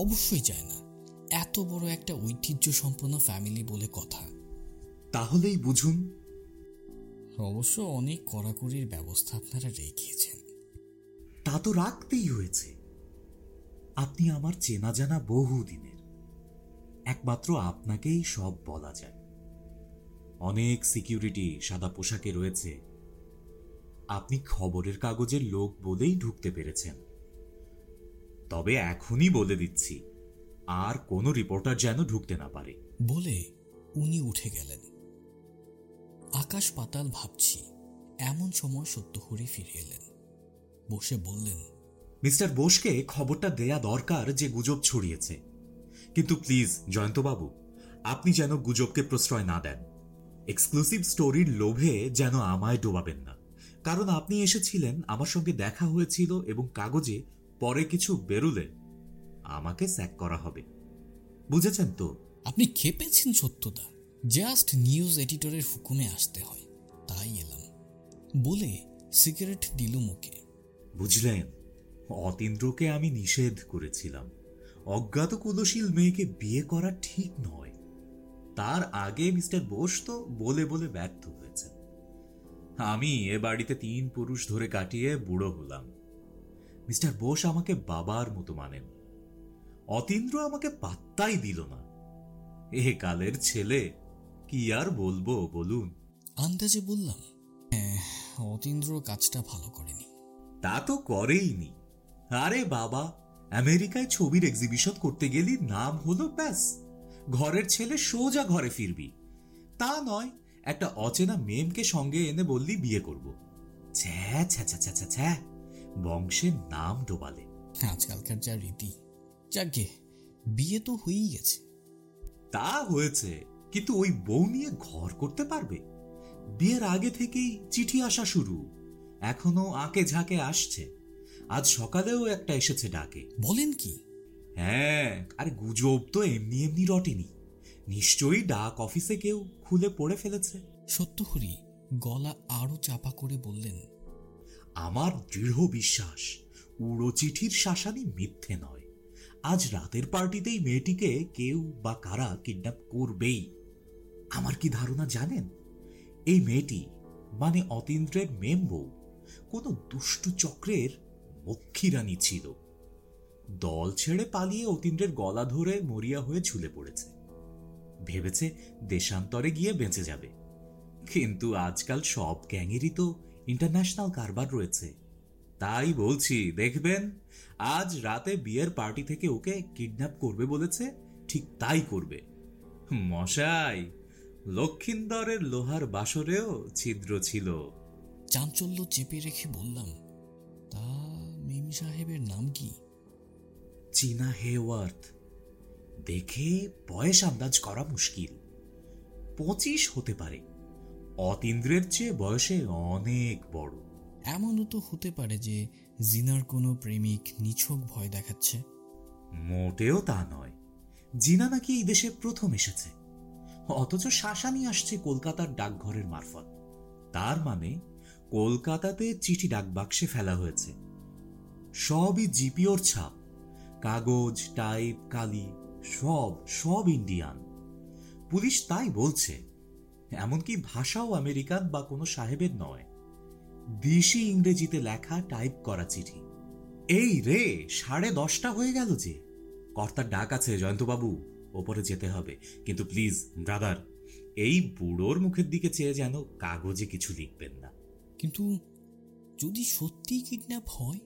অবশ্যই যায় না। এত বড় একটা ঐতিহ্য সম্পন্ন ফ্যামিলি বলে কথা। তাহলেই বুঝুন অবশ্য অনেক কড়াকড়ির ব্যবস্থা আপনারা রেখেছেন। তা তো রাখতেই হয়েছে। আপনি আমার চেনা জানা বহু দিনের একমাত্র আপনাকেই সব বলা যায়। অনেক সিকিউরিটি সাদা পোশাকে রয়েছে। আপনি খবরের কাগজের লোক বলেই ঢুকতে পেরেছেন। তবে এখনই বলে দিচ্ছি আর কোনো রিপোর্টার যেন ঢুকতে না পারে। বলে উনি উঠে গেলেন। আকাশ পাতাল ভাবছি এমন সময় সত্যহরি ফিরে এলেন। বসে বললেন মিস্টার বোসকে খবরটা দেয়া দরকার যে গুজব ছড়িয়েছে। কিন্তু প্লিজ জয়ন্তবাবু আপনি যেন গুজবকে প্রশ্রয় না দেন। এক্সক্লুসিভ স্টোরির লোভে যেন আমায় ডোবাবেন না। কারণ আপনি এসেছিলেন আমার সঙ্গে দেখা হয়েছিল এবং কাগজে পরে কিছু বেরুলে আমাকে স্যাক করা হবে। বুঝেছেন তো? আপনি খেপেছেন সত্যদা জাস্ট নিউজ এডিটরের হুকুমে আসতে হয়। তাই এলাম। বলে সিগারেট দিল মুখে। বুঝলেন, অতীন্দ্রকে আমি নিষেধ করেছিলাম। অজ্ঞাত কুলশীল মেয়েকে বিয়ে করা ঠিক নয়। তার আগে মিস্টার বোস তো বলে বলে ব্যর্থ হয়েছে। আমি এ বাড়িতে তিন পুরুষ ধরে কাটিয়ে বুড়ো হলাম। মিস্টার বোস আমাকে বাবার মতো মানেন। অতীন্দ্র আমাকে পাত্তাই দিল না। এ কালের ছেলে কি আর বলব বলুন। আন্দাজে বললাম "হ্যাঁ, অতীন্দ্র কাজটা ভালো করেনি। তা তো করেইনি আরে বাবা আমেরিকায় ছবির এক্সিবিশন করতে গেলি নাম হলো ব্যাস ঘরের ছেলে সোজা ঘরে ফিরবি। তা নয় একটা অচেনা মেমকে সঙ্গে এনে বললি বিয়ে করব। ছ্যা ছ্যা ছ্যা ছ্যা ছ্যা বংশের নাম ডোবালে। আজকালকার যা রীতি যাকে বিয়ে তো হয়েই গেছে। তা হয়েছে। কিন্তু ওই বউ নিয়ে ঘর করতে পারবে? বিয়ের আগে থেকেই চিঠি আসা শুরু। এখনও আঁকে ঝাঁকে আসছে। আজ সকালেও একটা এসেছে ডাকে। বলেন কি? হ্যাঁ আরে গুজব তো এমনি এমনি রটেনি। নিশ্চয়ই ডাক অফিসে কেউ খুলে পড়ে ফেলেছে। সত্যহরি গলা আরও চাপা করে বললেন আমার দৃঢ় বিশ্বাস উড়ো চিঠির শাসানি মিথ্যে নয়। আজ রাতের পার্টিতেই মেয়েটিকে কেউ বা কারা কিডন্যাপ করবেই। আমার কি ধারণা জানেন? এই মেয়েটি মানে অতীন্দ্রের মেম বউ, কোনো দুষ্টু চক্রের মক্ষীরানী ছিল। দল ছেড়ে পালিয়ে অতীন্দ্রের গলা ধরে মরিয়া হয়ে ঝুলে পড়েছে। ভেবেছে দেশান্তরে গিয়ে বেঁচে যাবে। কিন্তু আজকাল সব গ্যাংয়েরই তো ইন্টারন্যাশনাল কারবার রয়েছে। তাই বলছি, দেখবেন, আজ রাতে বিয়ের পার্টি থেকে ওকে কিডন্যাপ করবে বলেছে, ঠিক তাই করবে। মশাই! লক্ষিন্দরের লোহার বাসরেও ছিদ্র ছিল। চাঞ্চল্য চেপে রেখে বললাম তা মিম সাহেবের নাম কি? চীনা হেওয়ার্থ দেখে বয়স আন্দাজ করা মুশকিল। পঁচিশ হতে পারে অতীন্দ্রের চেয়ে বয়সে অনেক বড়। এমনও তো হতে পারে যে জিনার কোনো প্রেমিক নিছক ভয় দেখাচ্ছে। মোটেও তা নয় জিনা নাকি এই দেশে প্রথম এসেছে। অথচ শাসানি আসছে কলকাতার ডাকঘরের মারফত। তার মানে কলকাতাতে চিঠি ডাকবাক্সে ফেলা হয়েছে। সবই জিপিওর ছাপ। কাগজ, টাইপ, কালি, সব সব ইন্ডিয়ান। পুলিশ তাই বলছে, এমনকি ভাষাও আমেরিকান বা কোনো সাহেবের নয়। দেশি ইংরেজিতে লেখা টাইপ করা চিঠি। এই রে, সাড়ে দশটা হয়ে গেল যে। কর্তার ডাক আছে, জয়ন্তবাবু। ওপরে যেতে হবে। কিন্তু প্লিজ ব্রাদার এই বুড়োর মুখের দিকে চেয়ে যেন কাগজে কিছু লিখবেন না। কিন্তু যদি সত্যি কিডন্যাপ হয়?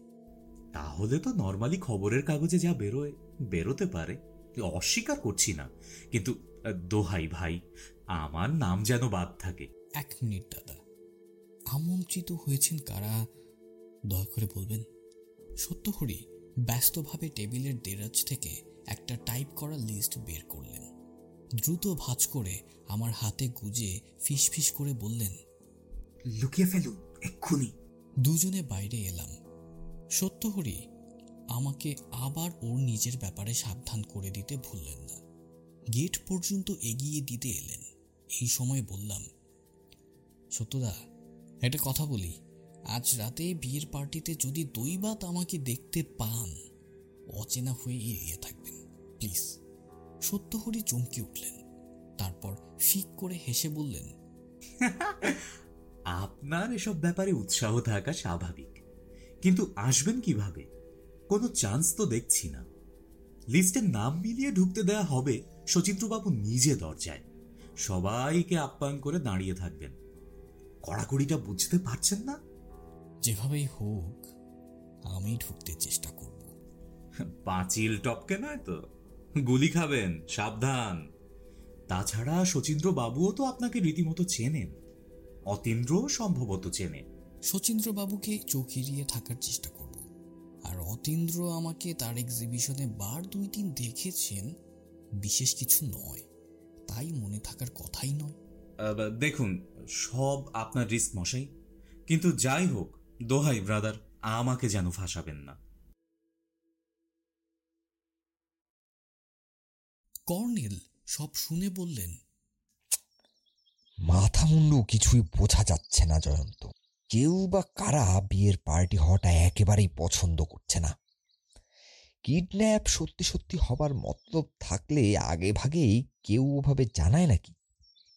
তাহলে তো নর্মালি খবরের কাগজে যা বেরোয় বেরোতে পারে। অস্বীকার করছি না। কিন্তু দোহাই ভাই আমার নাম যেন বাদ থাকে। এক মিনিট দাদা। আমন্ত্রিত হয়েছেন কারা? দয়া করে বলবেন। সত্যহরি ব্যস্তভাবে টেবিলের দেরাজ থেকে একটা টাইপ করা লিস্ট বের করলেন। দ্রুত ভাঁজ করে আমার হাতে গুজে ফিসফিস করে বললেন লুকিয়ে ফেলুন এক্ষুনি। দুজনে বাইরে এলাম। সত্যহরি আমাকে আবার ওর নিজের ব্যাপারে সাবধান করে দিতে ভুললেন না। গেট পর্যন্ত এগিয়ে দিতে এলেন। এই সময় বললাম সত্যদা একটা কথা বলি। আজ রাতে বিয়ের পার্টিতে যদি দৈবাত আমাকে দেখতে পান অচেনা হয়ে এড়িয়ে থাকবেন। প্লিজ। সত্যহরি চমকে উঠলেন। তারপর ফিক করে হেসে বললেন আপনার এসব ব্যাপারে উৎসাহ থাকা স্বাভাবিক। কিন্তু আসবেন কীভাবে? কোনো চান্স তো দেখছি না। লিস্টের নাম মিলিয়ে ঢুকতে দেয়া হবে সচিত্রবাবু নিজে দরজায়। সবাইকে আপ্যায়ন করে দাঁড়িয়ে থাকবেন। কড়াকড়িটা বুঝতে পারছেন না? যেভাবেই হোক আমি ঢুকতে চেষ্টা করব। পাঁচিল টপকে নয় তো? গুলি খাবেন সাবধান। তাছাড়া শচীন্দ্র বাবুও তো আপনাকে রীতিমতো চেনেন। অতীন্দ্রও সম্ভবত চেনে। শচীন্দ্রবাবুকে চোখ এড়িয়ে থাকার চেষ্টা করব। আর অতীন্দ্র আমাকে তার এক্সিবিশনে বার দুই দিন দেখেছেন বিশেষ কিছু নয়। তাই মনে থাকার কথাই নয়। দেখুন সব আপনার রিস্ক মশাই। কিন্তু যাই হোক দোহাই ব্রাদার আমাকে যেন ফাঁসাবেন না। কর্নেল সব শুনে বললেন মাথা মুন্ডু কিছুই বোঝা যাচ্ছে না জয়ন্ত। কেউ বা কারা বিয়ের পার্টি হওয়াটা একেবারেই পছন্দ করছে না। কিডন্যাপ সত্যি সত্যি হবার মতলব থাকলে আগে ভাগেই কেউ ওভাবে জানায় নাকি?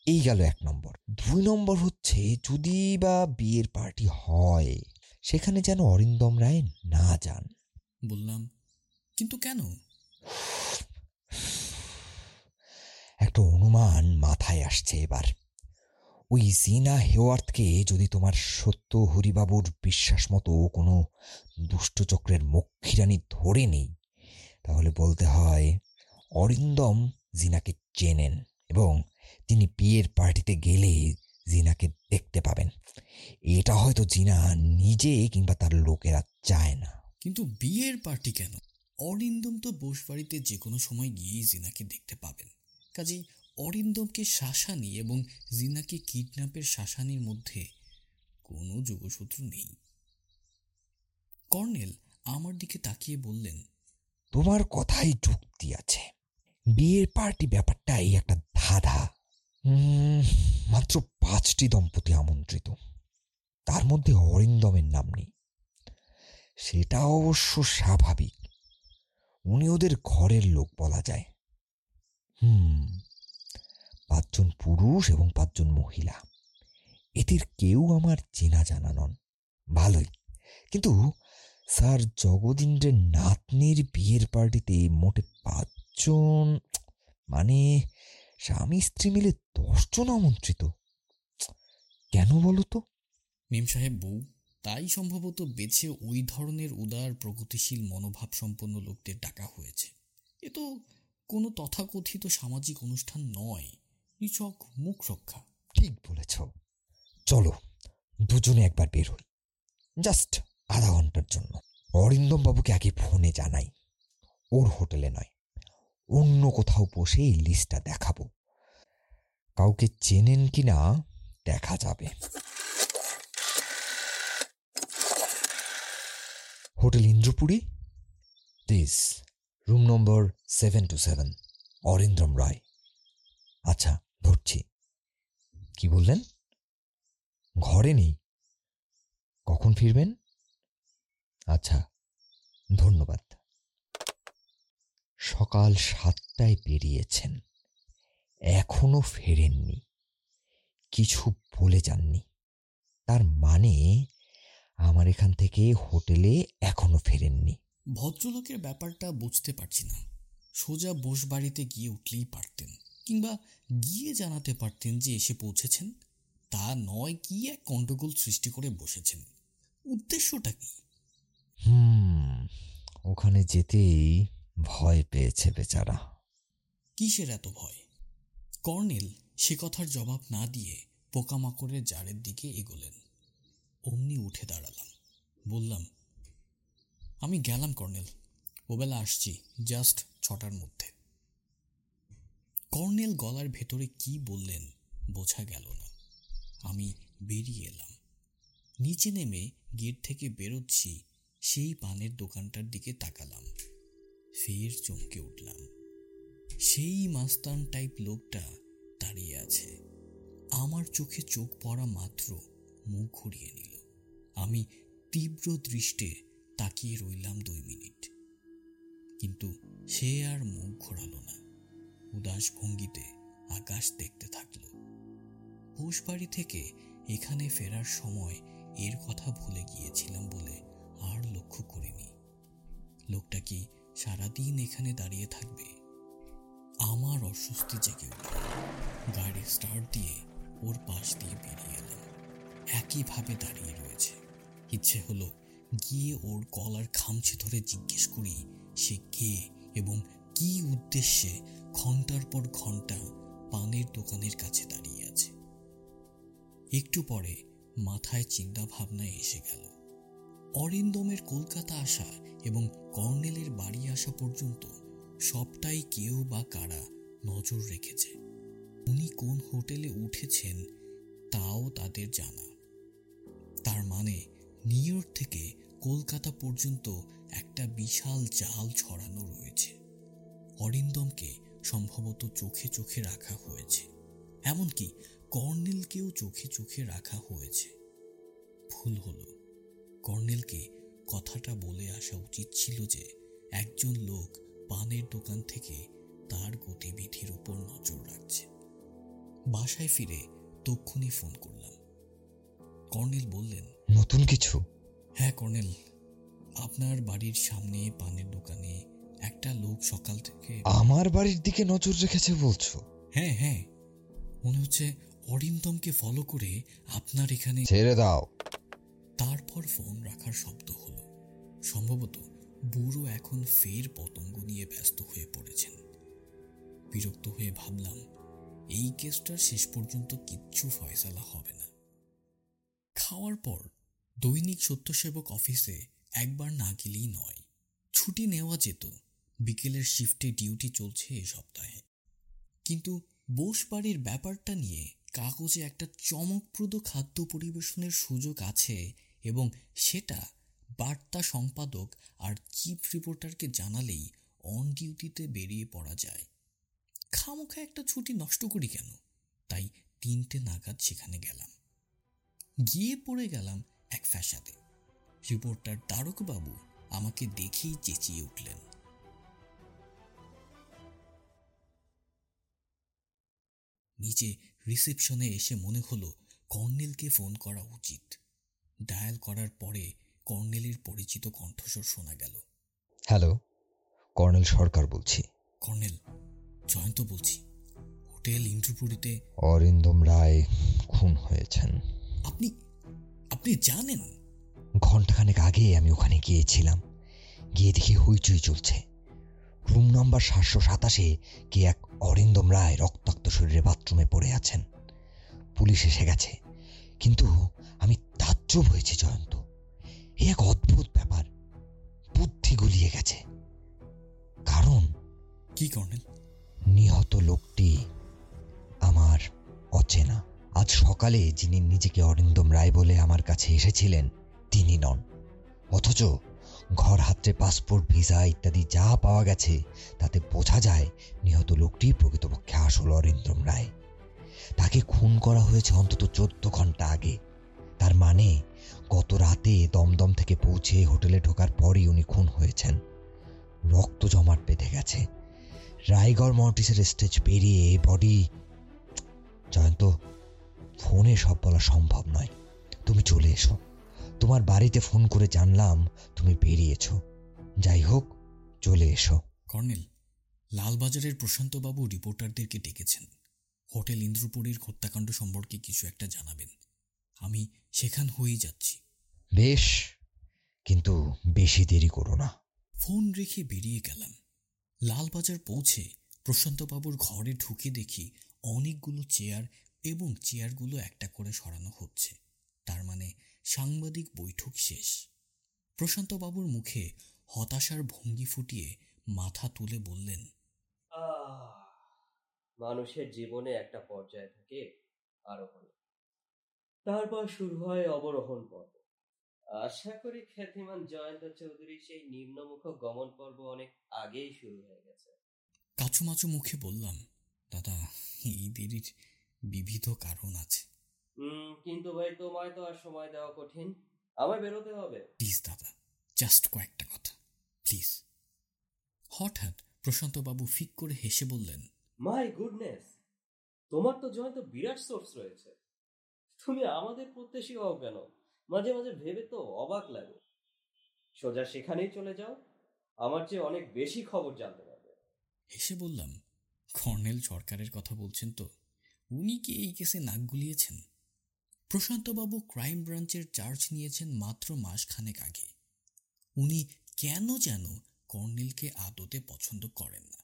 এই গেল এক নম্বর। দুই নম্বর হচ্ছে যদি বা বিয়ের পার্টি হয় সেখানে যেন অরিন্দম রায় না যান। বললাম কিন্তু কেন? একটা অনুমান মাথায় আসছে এবার। ওই জিনা হেওয়ার্থকে যদি তোমার সত্য হরিবাবুর বিশ্বাস মতো কোনো দুষ্টচক্রের মক্ষিরানি ধরে নেই, তাহলে বলতে হয় অরিন্দম জিনাকে চেনেন এবং তিনি বিয়ের পার্টিতে গেলে জিনাকে দেখতে পাবেন। এটা হয়তো জিনা নিজে কিংবা তার লোকেরা চায় না। কিন্তু বিয়ের পার্টি কেন? অরিন্দম তো বসবাড়িতে যে কোনো সময় গিয়েই জিনাকে দেখতে পাবেন। কাজেই অরিন্দমকে শাসানি এবং জিনাকে কিডন্যাপের শাসানির মধ্যে কোনো যোগসূত্র নেই। কর্নেল আমার দিকে তাকিয়ে বললেন, তোমার কথাই যুক্তি আছে। বিয়ের পার্টি ব্যাপারটাই একটা ধাঁধা। মাত্র পাঁচটি দম্পতি আমন্ত্রিত। তার মধ্যে অরিন্দমের নাম নেই। সেটা অবশ্য স্বাভাবিক। উনি ওদের ঘরের লোক বলা যায়। হুম, পাঁচজন পুরুষ এবং পাঁচজন মহিলা। এদের কেউ আমার চেনা জানা নন। ভালোই। কিন্তু স্যার জগদীন্দ্রের নাতনির বিয়ের পার্টিতে মোটে পাঁচজন মানে স্বামী স্ত্রী মিলে দশজন আমন্ত্রিত। কেন বলো তো? মেম সাহেব, বউ, তাই সম্ভবত বেছে ওই ধরনের উদার, প্রগতিশীল মনোভাব সম্পন্ন লোকদের ডাকা হয়েছে। এ তো কোনো তথাকথিত সামাজিক অনুষ্ঠান নয়। নিছক মুখ রক্ষা। ঠিক বলেছ। চলো, দুজনে একবার বের হই। জাস্ট আধা ঘণ্টার জন্য। অরিন্দম বাবুকে আগে ফোনে জানাই। ওর হোটেলে নয়। অন্য কোথাও বসে এই লিস্টটা দেখাবো। কাউকে চেনেন কি না, দেখা যাবে। Hotel Indrapuri? This room number seven two seven Arindam Roy আচ্ছা ধরছি। কি বললেন? ঘরে নেই। কখন ফিরবেন? আচ্ছা ধন্যবাদ। সকাল সাতটায় বেরিয়েছেন। এখনও ফেরেননি। কিছু বলে যাননি। তার মানে আমার এখান থেকে হোটেলে এখনও ফেরেননি। ভদ্রলোকের ব্যাপারটা বুঝতে পারছি না। সোজা বস বাড়িতে গিয়ে উঠলেই পারতেন কিংবা গিয়ে জানাতে পারতেন যে এসে পৌঁছেছেন। তা নয় কি এক গণ্ডগোল সৃষ্টি করে বসেছেন। উদ্দেশ্যটা কি? হুম ওখানে যেতেই ভয় পেয়েছে বেচারা। কিসের এত ভয়? কর্নেল সে কথার জবাব না দিয়ে পোকামাকড়ের জারের দিকে এগোলেন। অমনি উঠে দাঁড়ালাম। বললাম আমি গেলাম, কর্নেল। ওবেলা আসছি, জাস্ট ছটার মধ্যে। কর্নেল গলার ভেতরে কি বললেন বোঝা গেল না। আমি বেরিয়ে এলাম। নিচে নেমে গেট থেকে বেরোচ্ছি, সেই পানের দোকানটার দিকে তাকালাম। ফের চমকে উঠলাম। সেই মাস্তান টাইপ লোকটা দাঁড়িয়ে আছে। আমার চোখে চোখ পড়া মাত্র মুখ ঘুরিয়ে নিল। আমি তীব্র দৃষ্টে তাকিয়ে রইলাম দুই মিনিট। কিন্তু সে আর মুখ ঘোরালো না। উদাস ভঙ্গিতে আকাশ দেখতে থাকল। পোষবাড়ি থেকে এখানে ফেরার সময় এর কথা ভুলে গিয়েছিলাম বলে আর লক্ষ্য করিনি। লোকটা কি সারাদিন এখানে দাঁড়িয়ে থাকবে? আমার অস্বস্তি জেগে উঠল। গাড়ি স্টার্ট দিয়ে ওর পাশ দিয়ে বেরিয়ে এলাম। একইভাবে দাঁড়িয়ে রয়েছে। ইচ্ছে হলো গিয়ে ওর কলার খামছে ধরে জিজ্ঞেস করি, সে কে এবং কি উদ্দেশ্যে ঘণ্টার পর ঘণ্টা পানের দোকানের কাছে দাঁড়িয়ে আছে? একটু পরে মাথায় চিন্তা ভাবনা এসে গেল। অরিন্দমের কলকাতা আসা এবং কর্নেলের বাড়ি আসা পর্যন্ত সবটাই কেউ বা কারা নজর রেখেছে। উনি কোন হোটেলে উঠেছেন তাও তাদের জানা। তার মানে নিউ ইয়র্ক থেকে কলকাতা পর্যন্ত একটা বিশাল জাল ছড়ানো রয়েছে। অরিন্দমকে সম্ভবত চোখে চোখে রাখা হয়েছে। এমনকি কর্নেলকেও চোখে চোখে রাখা হয়েছে। ভুল হলো। কর্নেলকে কথাটা বলে আসা উচিত ছিল যে, একজন লোক পানের দোকান থেকে তার গতিবিধির উপর নজর রাখছে। বাসায় ফিরে তক্ষুনি ফোন করলাম। কর্নেল বললেন, নতুন কিছু? হ্যাঁ কর্নেল। আপনার বাড়ির সামনে পানের দোকানে একটা লোক সকাল থেকে আমার বাড়ির দিকে নজর রেখেছে বলছো? হ্যাঁ হ্যাঁ। মনে হচ্ছে অরিন্দমকে ফলো করে আপনার এখানে ছেড়ে দাও। তারপর ফোন রাখার শব্দ হলো। সম্ভবত বুড়ো এখন ফের পতঙ্গ নিয়ে ব্যস্ত হয়ে পড়েছেন। বিরক্ত হয়ে ভাবলাম এই কেসটার শেষ পর্যন্ত কিচ্ছু ফয়সালা হবে না। খাওয়ার পর দৈনিক সত্যসেবক অফিসে একবার না গেলেই নয়। ছুটি নেওয়া যেত। বিকেলের শিফটে ডিউটি চলছে এ সপ্তাহে। কিন্তু বোস বাড়ির ব্যাপারটা নিয়ে কাগজে একটা চমকপ্রদ খাদ্য পরিবেশনের সুযোগ আছে এবং সেটা বার্তা সম্পাদক আর চিফ রিপোর্টারকে জানালেই অন ডিউটিতে বেরিয়ে পড়া যায়। খামোখা একটা ছুটি নষ্ট করি কেন? তাই তিনটে নাগাদ সেখানে গেলাম। গিয়ে পড়ে গেলাম এক ফ্যাসাদে। রিপোর্টার তারকবাবু আমাকে দেখেই চেঁচিয়ে উঠলেন। নিচে রিসেপশনে এসে মনে হলো কর্নেলকে ফোন করা উচিত। ডায়াল করার পরে কর্নেলের পরিচিত কণ্ঠস্বর শোনা গেল। হ্যালো কর্নেল সরকার বলছি। কর্নেল জয়ন্ত বলছি। হোটেল ইন্দ্রপুরীতে অরিন্দম রায় খুন হয়েছেন। আপনি আপনি জানেন? ঘন্টাখানেক আগে আমি ওখানে গিয়েছিলাম। গিয়ে দেখি হইচই চলছে। রুম নাম্বার সাতশো সাতাশে কে এক অরিন্দম রায় রক্তাক্ত শরীরে বাথরুমে পড়ে আছেন। পুলিশ এসে গেছে। কিন্তু আমি তাজ্জব হয়েছি জয়ন্ত। এ এক অদ্ভুত ব্যাপার। বুদ্ধি গুলিয়ে গেছে। কারণ কি কর্নেল? নিহত লোকটি আমার অচেনা। আজ সকালে যিনি নিজেকে অরিন্দম রায় বলে আমার কাছে এসেছিলেন, তিনি নন। অথচ ঘর হাতে পাসপোর্ট, ভিসা ইত্যাদি যা পাওয়া গেছে, তাতে বোঝা যায় নিহত লোকটি প্রকৃতপক্ষে আসল অরিন্দম রায়। তাকে খুন করা হয়েছে অন্তত চোদ্দ ঘণ্টা আগে। তার মানে গত রাতে দমদম থেকে পৌঁছে হোটেলে ঢোকার পরই উনি খুন হয়েছেন। রক্ত জমাট বেঁধে গেছে। রায়গড় মর্টিসের স্টেজ পেরিয়ে বডি জয়ন্ত ফোনে সব বলা সম্ভব নয়। তুমি চলে এসো। তোমার বাড়িতে ফোন করে জানলাম তুমি বেরিয়েছো। যাই হোক চলে এসো। কর্নেল লালবাজারের প্রশান্তবাবু রিপোর্টারদেরকে ডেকেছেন। হোটেল ইন্দ্রপুরীর হত্যাকাণ্ড সম্পর্কে কিছু একটা জানাবেন। আমি সেখান হয়েই যাচ্ছি। বেশ কিন্তু বেশি দেরি করো না। ফোন রেখে বেরিয়ে গেলাম। লালবাজার পৌঁছে প্রশান্তবাবুর ঘরে ঢুকে দেখি অনেকগুলো চেয়ার এবং চেয়ারগুলো একটা করে সরানো হচ্ছে। তার মানে সাংবাদিক বৈঠক শেষ। প্রশান্তবাবুর মুখে হতাশার ভঙ্গি ফুটিয়ে মাথা তুলে বললেন মানুষের জীবনে একটা পর্যায়ে থাকে আরোহণ। তারপর শুরু হয় অবরোহণ পর্ব। আশা করি খ্যাতিমান জয়ন্ত চৌধুরী সেই নিম্নমুখ গমন পর্ব অনেক আগেই শুরু হয়ে গেছে। কাচুমাচু মুখে বললাম দাদা এই দেরির বিবিধ কারণ আছে। কিন্তু ভাই তোমায় তো আর সময় দেওয়া কঠিন। আমায় বেরোতে হবে। প্লিজ দাদা জাস্ট কয়েকটা কথা। প্লিজ। হঠাৎ প্রশান্তবাবু ফিক করে হেসে বললেন মাই গুডনেস তোমার তো জয়ন্ত বিরাট সোর্স রয়েছে। তুমি আমাদের প্রত্যাশী হও কেন? মাঝে মাঝে ভেবে তো অবাক লাগে। সোজা সেখানেই চলে যাও। আমার চেয়ে অনেক বেশি খবর জানতে পারবে। হেসে বললাম কর্নেল সরকারের কথা বলছেন তো? উনি কি এই কেসে নাক গুলিয়েছেন? প্রশান্তবাবু ক্রাইম ব্রাঞ্চের চার্জ নিয়েছেন মাত্র মাসখানেক আগে। উনি কেন যেন কর্নেলকে আদতে পছন্দ করেন না?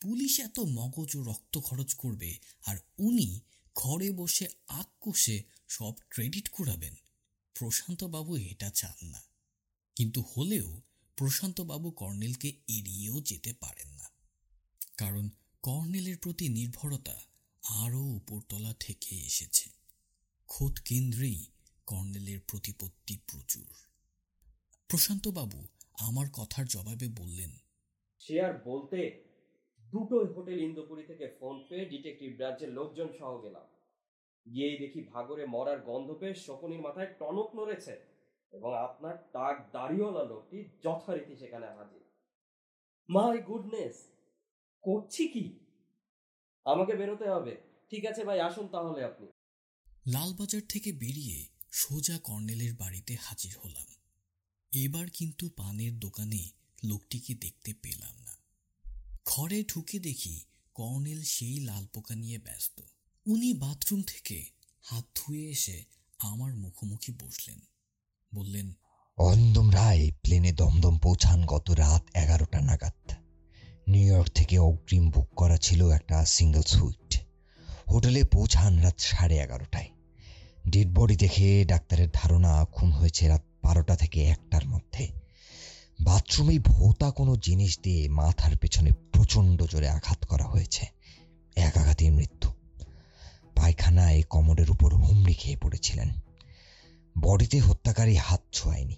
পুলিশ এত মগজ ও রক্ত খরচ করবে আর উনি ঘরে বসে আক কষে সব ক্রেডিট কুড়াবেন। প্রশান্তবাবু এটা চান না। কিন্তু হলেও প্রশান্তবাবু কর্নেলকে এড়িয়েও যেতে পারেন না। কারণ কর্নেলের প্রতি নির্ভরতা আরও উপরতলা থেকে এসেছে। খোদ কেন্দ্রেই কর্নেলের প্রতিপত্তি প্রচুর। প্রশান্তবাবু আমার কথার জবাবে বললেন, সে আর বলতে দুটোই হোটেল ইন্দোপুরি থেকে ফোন পেয়ে ডিটেকটিভ ব্রাঞ্চের লোকজন সহ গেলাম। গিয়েই দেখি ভাগরে মরার গন্ধ পেয়ে শকুনির মাথায় টনক নড়েছে এবং আপনার টাক দাড়িওয়ালা লোকটি যথারীতি সেখানে হাজির। মাই গুডনেস, করছি কি? আমাকে বেরোতে হবে। ঠিক আছে ভাই আসুন তাহলে আপনি। লালবাজার থেকে বেরিয়ে সোজা কর্নেলের বাড়িতে হাজির হলাম। এবার কিন্তু পানের দোকানে লোকটিকে দেখতে পেলাম না। ঘরে ঢুকে দেখি কর্নেল সেই লাল পোকা নিয়ে ব্যস্ত। উনি বাথরুম থেকে হাত ধুয়ে এসে আমার মুখোমুখি বসলেন। বললেন অরিন্দম রায় প্লেনে দমদম পৌঁছান গত রাত এগারোটা নাগাদ। নিউ ইয়র্ক থেকে অগ্রিম বুক করা ছিল একটা সিঙ্গেল সুইট হোটেলে পৌঁছান রাত সাড়ে এগারোটায়। ডেড বডি দেখে ডাক্তারের ধারণা খুন হয়েছে রাত বারোটা থেকে একটার মধ্যে। বাথরুমে ভোতা কোনো জিনিস দিয়ে মাথার পেছনে প্রচণ্ড জোরে আঘাত করা হয়েছে। এক আঘাতেই মৃত্যু। পায়খানায় কমোডের উপর হুমড়ি খেয়ে পড়েছিলেন। বডিতে হত্যাকারী হাত ছোঁয়ায়নি।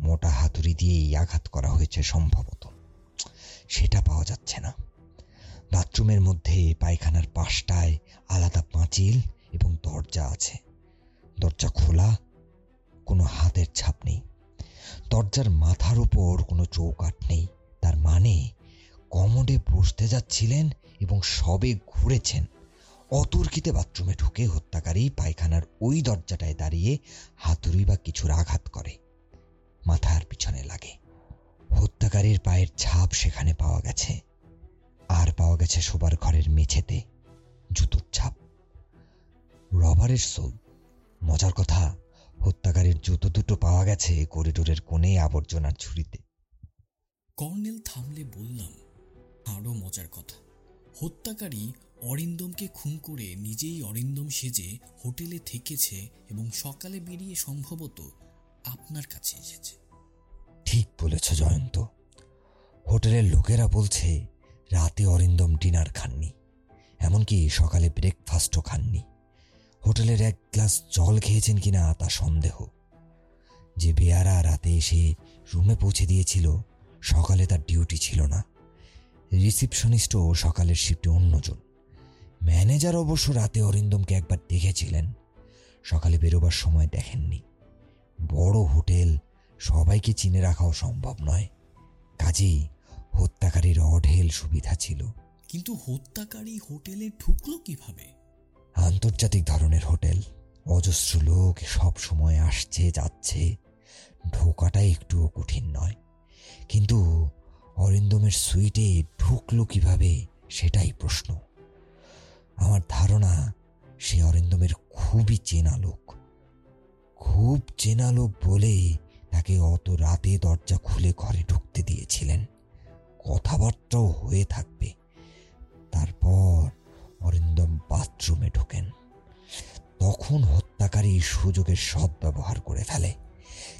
মোটা হাতুড়ি দিয়েই আঘাত করা হয়েছে সম্ভবত। সেটা পাওয়া যাচ্ছে না। বাথরুমের মধ্যে পায়খানার পাশটায় আলাদা পাঁচিল এবং দরজা আছে। দরজা খোলা, কোনো হাতের ছাপ নেই। দরজার মাথার উপর কোনো চৌকাঠ নেই। তার মানে কমোডে বসতে যাচ্ছিলেন এবং সবে ঘুরেছেন। অতর্কিতে বাথরুমে ঢুকে হত্যাকারী পায়খানার ওই দরজাটায় দাঁড়িয়ে হাতুড়ি বা কিছুর আঘাত করে। মাথার পিছনে লাগে। হত্যাকারীর পায়ের ছাপ সেখানে পাওয়া গেছে। আর পাওয়া গেছে শোবার ঘরের মেঝেতে জুতোর ছাপ। রবারের সোল। মজার কথা, হত্যাকারীর জুতো দুটো পাওয়া গেছে করিডোরের কোণে আবর্জনার ঝুড়িতে। কর্নেল থামলে বললাম আরও মজার কথা। হত্যাকারী অরিন্দমকে খুন করে নিজেই অরিন্দম সেজে হোটেলে থেকেছে এবং সকালে বেরিয়ে সম্ভবত আপনার কাছে এসেছে। ঠিক বলেছ জয়ন্ত। হোটেলের লোকেরা বলছে, রাতে অরিন্দম ডিনার খাননি, এমনকি সকালে ব্রেকফাস্টও খাননি। হোটেলের এক গ্লাস জল খেয়েছেন কিনা তা সন্দেহ। যে বেয়ারা রাতে এসে রুমে পৌঁছে দিয়েছিল, সকালে তার ডিউটি ছিল না। রিসিপশনিস্টও সকালের শিফটে অন্যজন। ম্যানেজার অবশ্য রাতে অরিন্দমকে একবার দেখেছিলেন। সকালে বেরোবার সময় দেখেননি। বড় হোটেল সবাইকে চিনে রাখাও সম্ভব নয়। কাজেই হত্যাকারীর অঢেল সুবিধা ছিল। কিন্তু হত্যাকারী হোটেলে ঢুকলো কীভাবে? আন্তর্জাতিক ধরনের হোটেল। অজস্র লোক সব সময় আসছে যাচ্ছে। ঢোকাটা একটুও কঠিন নয়। কিন্তু অরিন্দমের সুইটে ঢুকলো কীভাবে সেটাই প্রশ্ন। আমার ধারণা সে অরিন্দমের খুবই চেনা লোক। খুব চেনা লোক বলেই তাকে অত রাতে দরজা খুলে ঘরে ঢুকতে দিয়েছিলেন। কথাবার্তাও হয়ে থাকবে। তারপর অরিন্দম বাথরুমে ঢোকেন। তখন হত্যাকারী সুযোগের সদ্ব্যবহার করে ফেলে।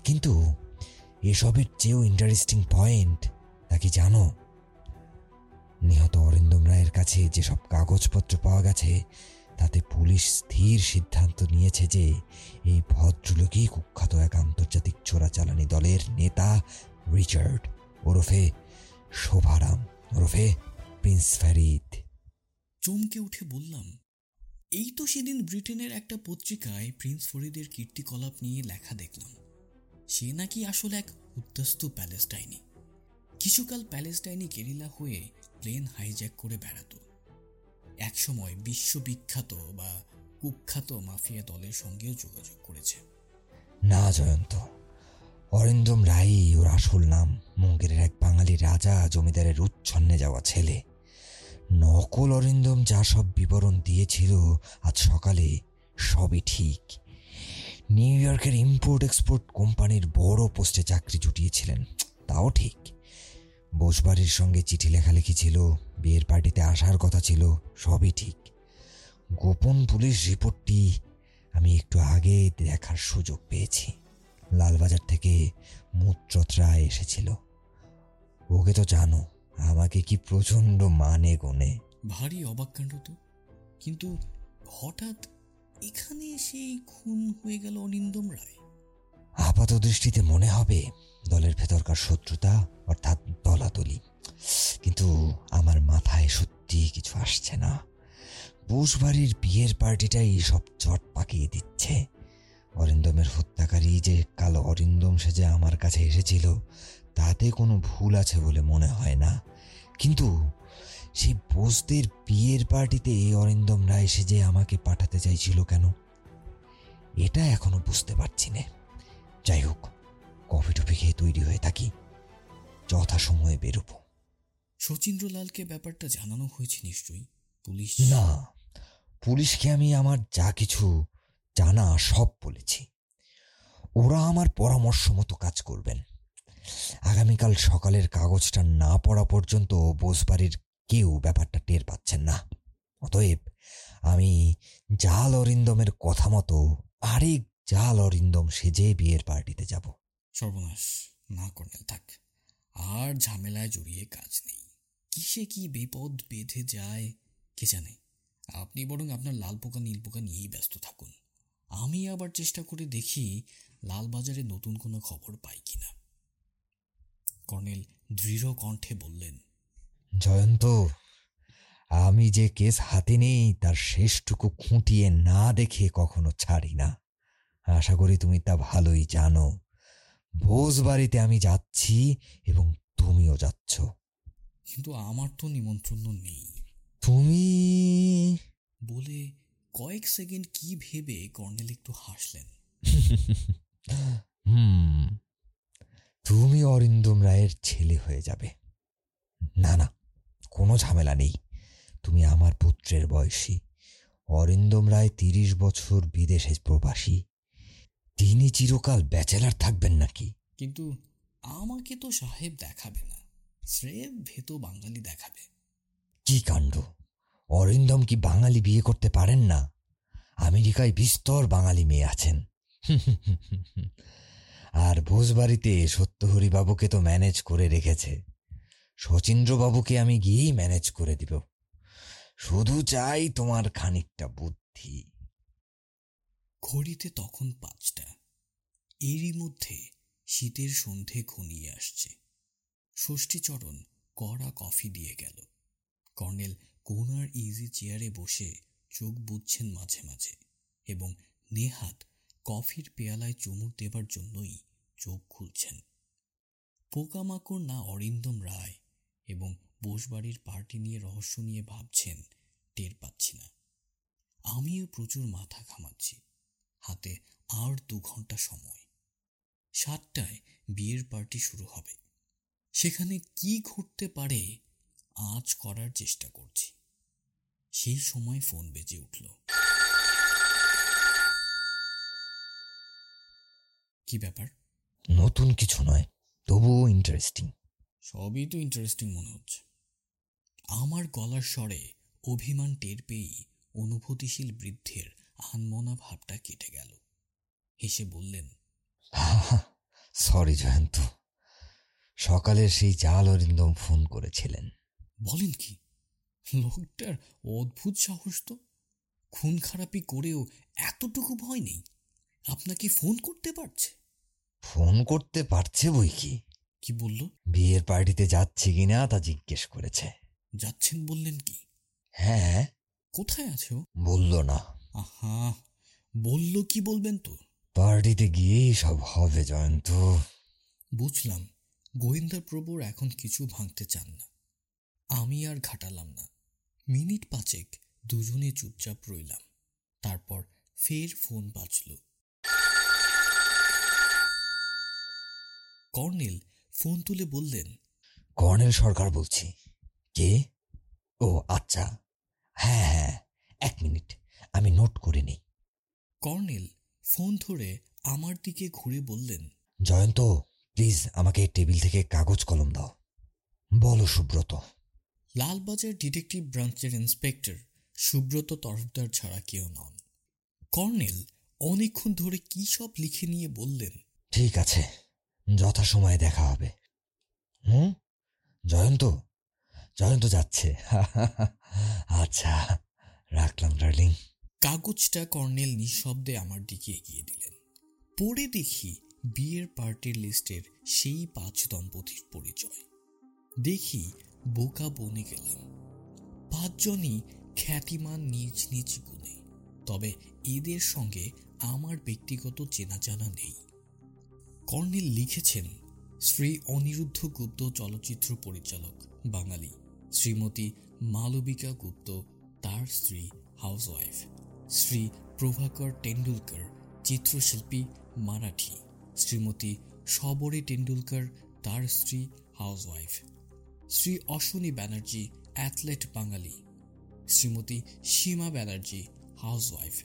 কিন্তু এসবের চেয়েও ইন্টারেস্টিং পয়েন্ট তা কি জানো? নিহত অরিন্দম রায়ের কাছে যেসব কাগজপত্র পাওয়া গেছে তাতে পুলিশ স্থির সিদ্ধান্ত নিয়েছে যে এই ভদ্রলোকই কুখ্যাত এক আন্তর্জাতিক চোরাচালানি দলের নেতা রিচার্ড ওরফে শোভারাম, ওরফে প্রিন্স ফ্যারিদ চমকে উঠে বললাম, এই তো সেদিন ব্রিটেনের একটা পত্রিকায় প্রিন্স ফরিদের কীর্তিকলাপ নিয়ে লেখা দেখলাম। সে নাকি আসলে এক উত্তস্ত প্যালেস্টাইনি। কিছুকাল প্যালেস্টাইনি গেরিলা হয়ে প্লেন হাইজ্যাক করে বেড়াতো। একসময় বিশ্ববিখ্যাত বা কুখ্যাত মাফিয়া দলের সঙ্গেও যোগাযোগ করেছে। না, জয়ন্ত। অরিন্দম রাই ওর আসল নাম, মুঙ্গেরের এক বাঙালি রাজা, জমিদারের উচ্ছন্নে যাওয়া ছেলে। নকল অরিন্দম যা সব বিবরণ দিয়েছিল আজ সকালে সবই ঠিক। নিউ ইয়র্কের ইম্পোর্ট এক্সপোর্ট কোম্পানির বড় পোস্টে চাকরি জুটিয়েছিলেন। তাও ঠিক। বোসবাড়ির সঙ্গে চিঠি লেখালেখি ছিল বিয়ের পার্টিতে আসার কথা ছিল সবই ঠিক। গোপন পুলিশ রিপোর্টটি আমি একটু আগে দেখার সুযোগ পেয়েছি। লালবাজার থেকে মুত্রত রায় এসেছিল। ওকে তো জানো আমাকে কি প্রচণ্ড মানে গনে। ভারী অবাক কাণ্ড তো। কিন্তু হঠাৎ এখানে এসেই খুন হয়ে গেল অনিন্দম রায়। আপাত দৃষ্টিতে মনে হবে দলের ভেতরকার শত্রুতা, অর্থাৎ দলাদলি। কিন্তু আমার মাথায় সত্যি কিছু আসছে না। বুশবাড়ির বিয়ের পার্টিটাই সব চট পাকিয়ে দিচ্ছে। অরিন্দমের হত্যাকারী যে কাল অরিন্দম সেজে আমার কাছে এসেছিল, তাতে কোনো ভুল আছে বলে মনে হয় না। কিন্তু সেই বোসদের বিয়ের পার্টিতে অরিন্দম রায় যে আমাকে পাঠাতে চাইছিল কেন, এটা এখনও বুঝতে পারছি না। যাই হোক কফি টফি খেয়ে তৈরি হয়ে থাকি। যথাসময়ে বেরোবো। শচীন্দ্রলালকে ব্যাপারটা জানানো হয়েছে নিশ্চয়ই? পুলিশ না পুলিশকে আমি আমার যা কিছু জানা সব বলেছি। ওরা আমার পরামর্শ মতো কাজ করবেন। আগামীকাল সকালের কাগজটা না পড়া পর্যন্ত বোসবাড়ির কেউ ব্যাপারটা টের পাচ্ছেন না। অতএব আমি জাল অরিন্দমের কথা মতো আরেক জাল অরিন্দম সেজে বিয়ের পার্টিতে যাব। সর্বনাশ না কর্নেল থাক। আর ঝামেলায় জড়িয়ে কাজ নেই। কিসে কি বিপদ বেঁধে যায় কে জানে? আপনি বরং আপনার লাল পোকা, নীল পোকা নিয়েই ব্যস্ত থাকুন। আমি আবার চেষ্টা করে দেখি লালবাজারে নতুন কোনো খবর পাই কিনা। কর্নেল দৃঢ় কণ্ঠে বললেন, জয়ন্ত, আমি যে কেস হাতে নেই, তার শেষটুকু খুঁটিয়ে না দেখে কখনো ছাড়ি না। আশা করি তুমি তা ভালোই জানো। ভোজ বাড়িতে আমি যাচ্ছি এবং তুমিও যাচ্ছ। কিন্তু আমার তো নিমন্ত্রণ নেই। তুমি? বলে কয়েক সেকেন্ড কি ভেবে কর্নেল একটু হাসলেন। হুম তুমি অরিন্দম রায়ের ছেলে হয়ে যাবে। না না কোনো ঝামেলা নেই। তুমি আমার পুত্রের বয়সী। অরিন্দম রায় তিরিশ বছর বিদেশে প্রবাসী। তিনি চিরকাল ব্যাচেলার থাকবেন নাকি? কিন্তু আমাকে তো সাহেব দেখাবে না। স্রেফ ভেত বাঙালি দেখাবে। কি কাণ্ড? অরিন্দম কি বাঙালি বিয়ে করতে পারেন না? আমেরিকায় বিস্তর বাঙালি মেয়ে আছেন। আর ভোজবাড়িতে সত্যহরি বাবুকে তো ম্যানেজ করে রেখেছে। শচীন্দ্রবাবুকে আমি গিয়েই ম্যানেজ করে দিব। শুধু চাই তোমার খানিকটা বুদ্ধি। ঘড়িতে তখন পাঁচটা। এরই মধ্যে শীতের সন্ধে ঘনিয়ে আসছে। ষষ্ঠীচরণ কড়া কফি দিয়ে গেল। কর্নেল কোনার ইজি চেয়ারে বসে চোখ বুঝছেন মাঝে মাঝে এবং নেহাত কফির পেয়ালায় চুমুক দেবার জন্যই চোখ খুলছেন। পোকামাকড় না অরিন্দম রায় এবং বোসবাড়ির পার্টি নিয়ে রহস্য নিয়ে ভাবছেন টের পাচ্ছি না। আমিও প্রচুর মাথা ঘামাচ্ছি। হাতে আর দু ঘণ্টা সময়। সাতটায় বিয়ের পার্টি শুরু হবে। সেখানে কি ঘটতে পারে আজ করার চেষ্টা করছি। সেই সময় ফোন বেজে উঠল। কি ব্যাপার? নতুন কিছু নয় তবুও ইন্টারেস্টিং সবই তো ইন্টারেস্টিং মনে হচ্ছে। আমার গলার স্বরে অভিমান টের পেয়েই অনুভূতিশীল বৃদ্ধের আনমনা ভাবটা কেটে গেল। হেসে বললেন সরি জয়ন্ত সকালের সেই জাল অরিন্দম ফোন করেছিলেন। বলেন কি লোকটার অদ্ভুত সাহস তো। খুন খারাপি করেও এতটুকু ভয় নেই। আপনাকে ফোন করতে পারছে। ফোন করতে পারছে বই কি? কি বলল? বিয়ের পার্টিতে যাচ্ছি কিনা তা জিজ্ঞেস করেছে। যাচ্ছেন বললেন কি? হ্যাঁ। কোথায় আছে বলল না। আহা বলল কি বলবেন তো? পার্টিতে গিয়েই সব হবে জয়ন্ত। বুঝলাম গোয়েন্দা প্রভুর এখন কিছু ভাঙতে চান না। আমি আর ঘাটালাম না। মিনিট পাঁচেক দুজনে চুপচাপ রইলাম। তারপর ফের ফোন বাজল। কর্নেল ফোন তুলে বললেন কর্নেল সরকার বলছি। কে? ও আচ্ছা। হ্যাঁ হ্যাঁ এক মিনিট। আমি নোট করে নিই। কর্নেল ফোন ধরে আমার দিকে ঘুরে বললেন জয়ন্ত প্লিজ আমাকে টেবিল থেকে কাগজ কলম দাও। বলো সুব্রত। লালবাজার ডিটেকটিভ ব্রাঞ্চের ইন্সপেক্টর সুব্রত তরফদার ছাড়া কেউ নন। কর্নেল অনেকক্ষণ ধরে কী সব লিখে নিয়ে বললেন? ঠিক আছে যথাসময়ে দেখা হবে। হুম? জয়ন্ত? জয়ন্ত যাচ্ছে। আচ্ছা রাখলাম ডার্লিং। কাগজটা কর্নেল নিঃশব্দে আমার দিকে এগিয়ে দিলেন। পড়ে দেখি বিয়ের পার্টির লিস্টের সেই পাঁচ দম্পতির পরিচয়। দেখি বোকা বনে গেলাম। পাঁচজনই খ্যাতিমান নিজ নিজ গুণে, তবে এদের সঙ্গে আমার ব্যক্তিগত চেনা জানা নেই। কর্নেল লিখেছেন, শ্রী অনিরুদ্ধ গুপ্ত চলচ্চিত্র পরিচালক, বাঙালি। শ্রীমতী মালবিকা গুপ্ত, তার স্ত্রী হাউসওয়াইফ। শ্রী প্রভাকর টেন্ডুলকর, চিত্রশিল্পী মারাঠি। শ্রীমতী সবরী টেন্ডুলকর, তার স্ত্রী housewife. Shri Ashwini Banerjee, athlete Bangali. Shrimati Seema Banerjee, housewife.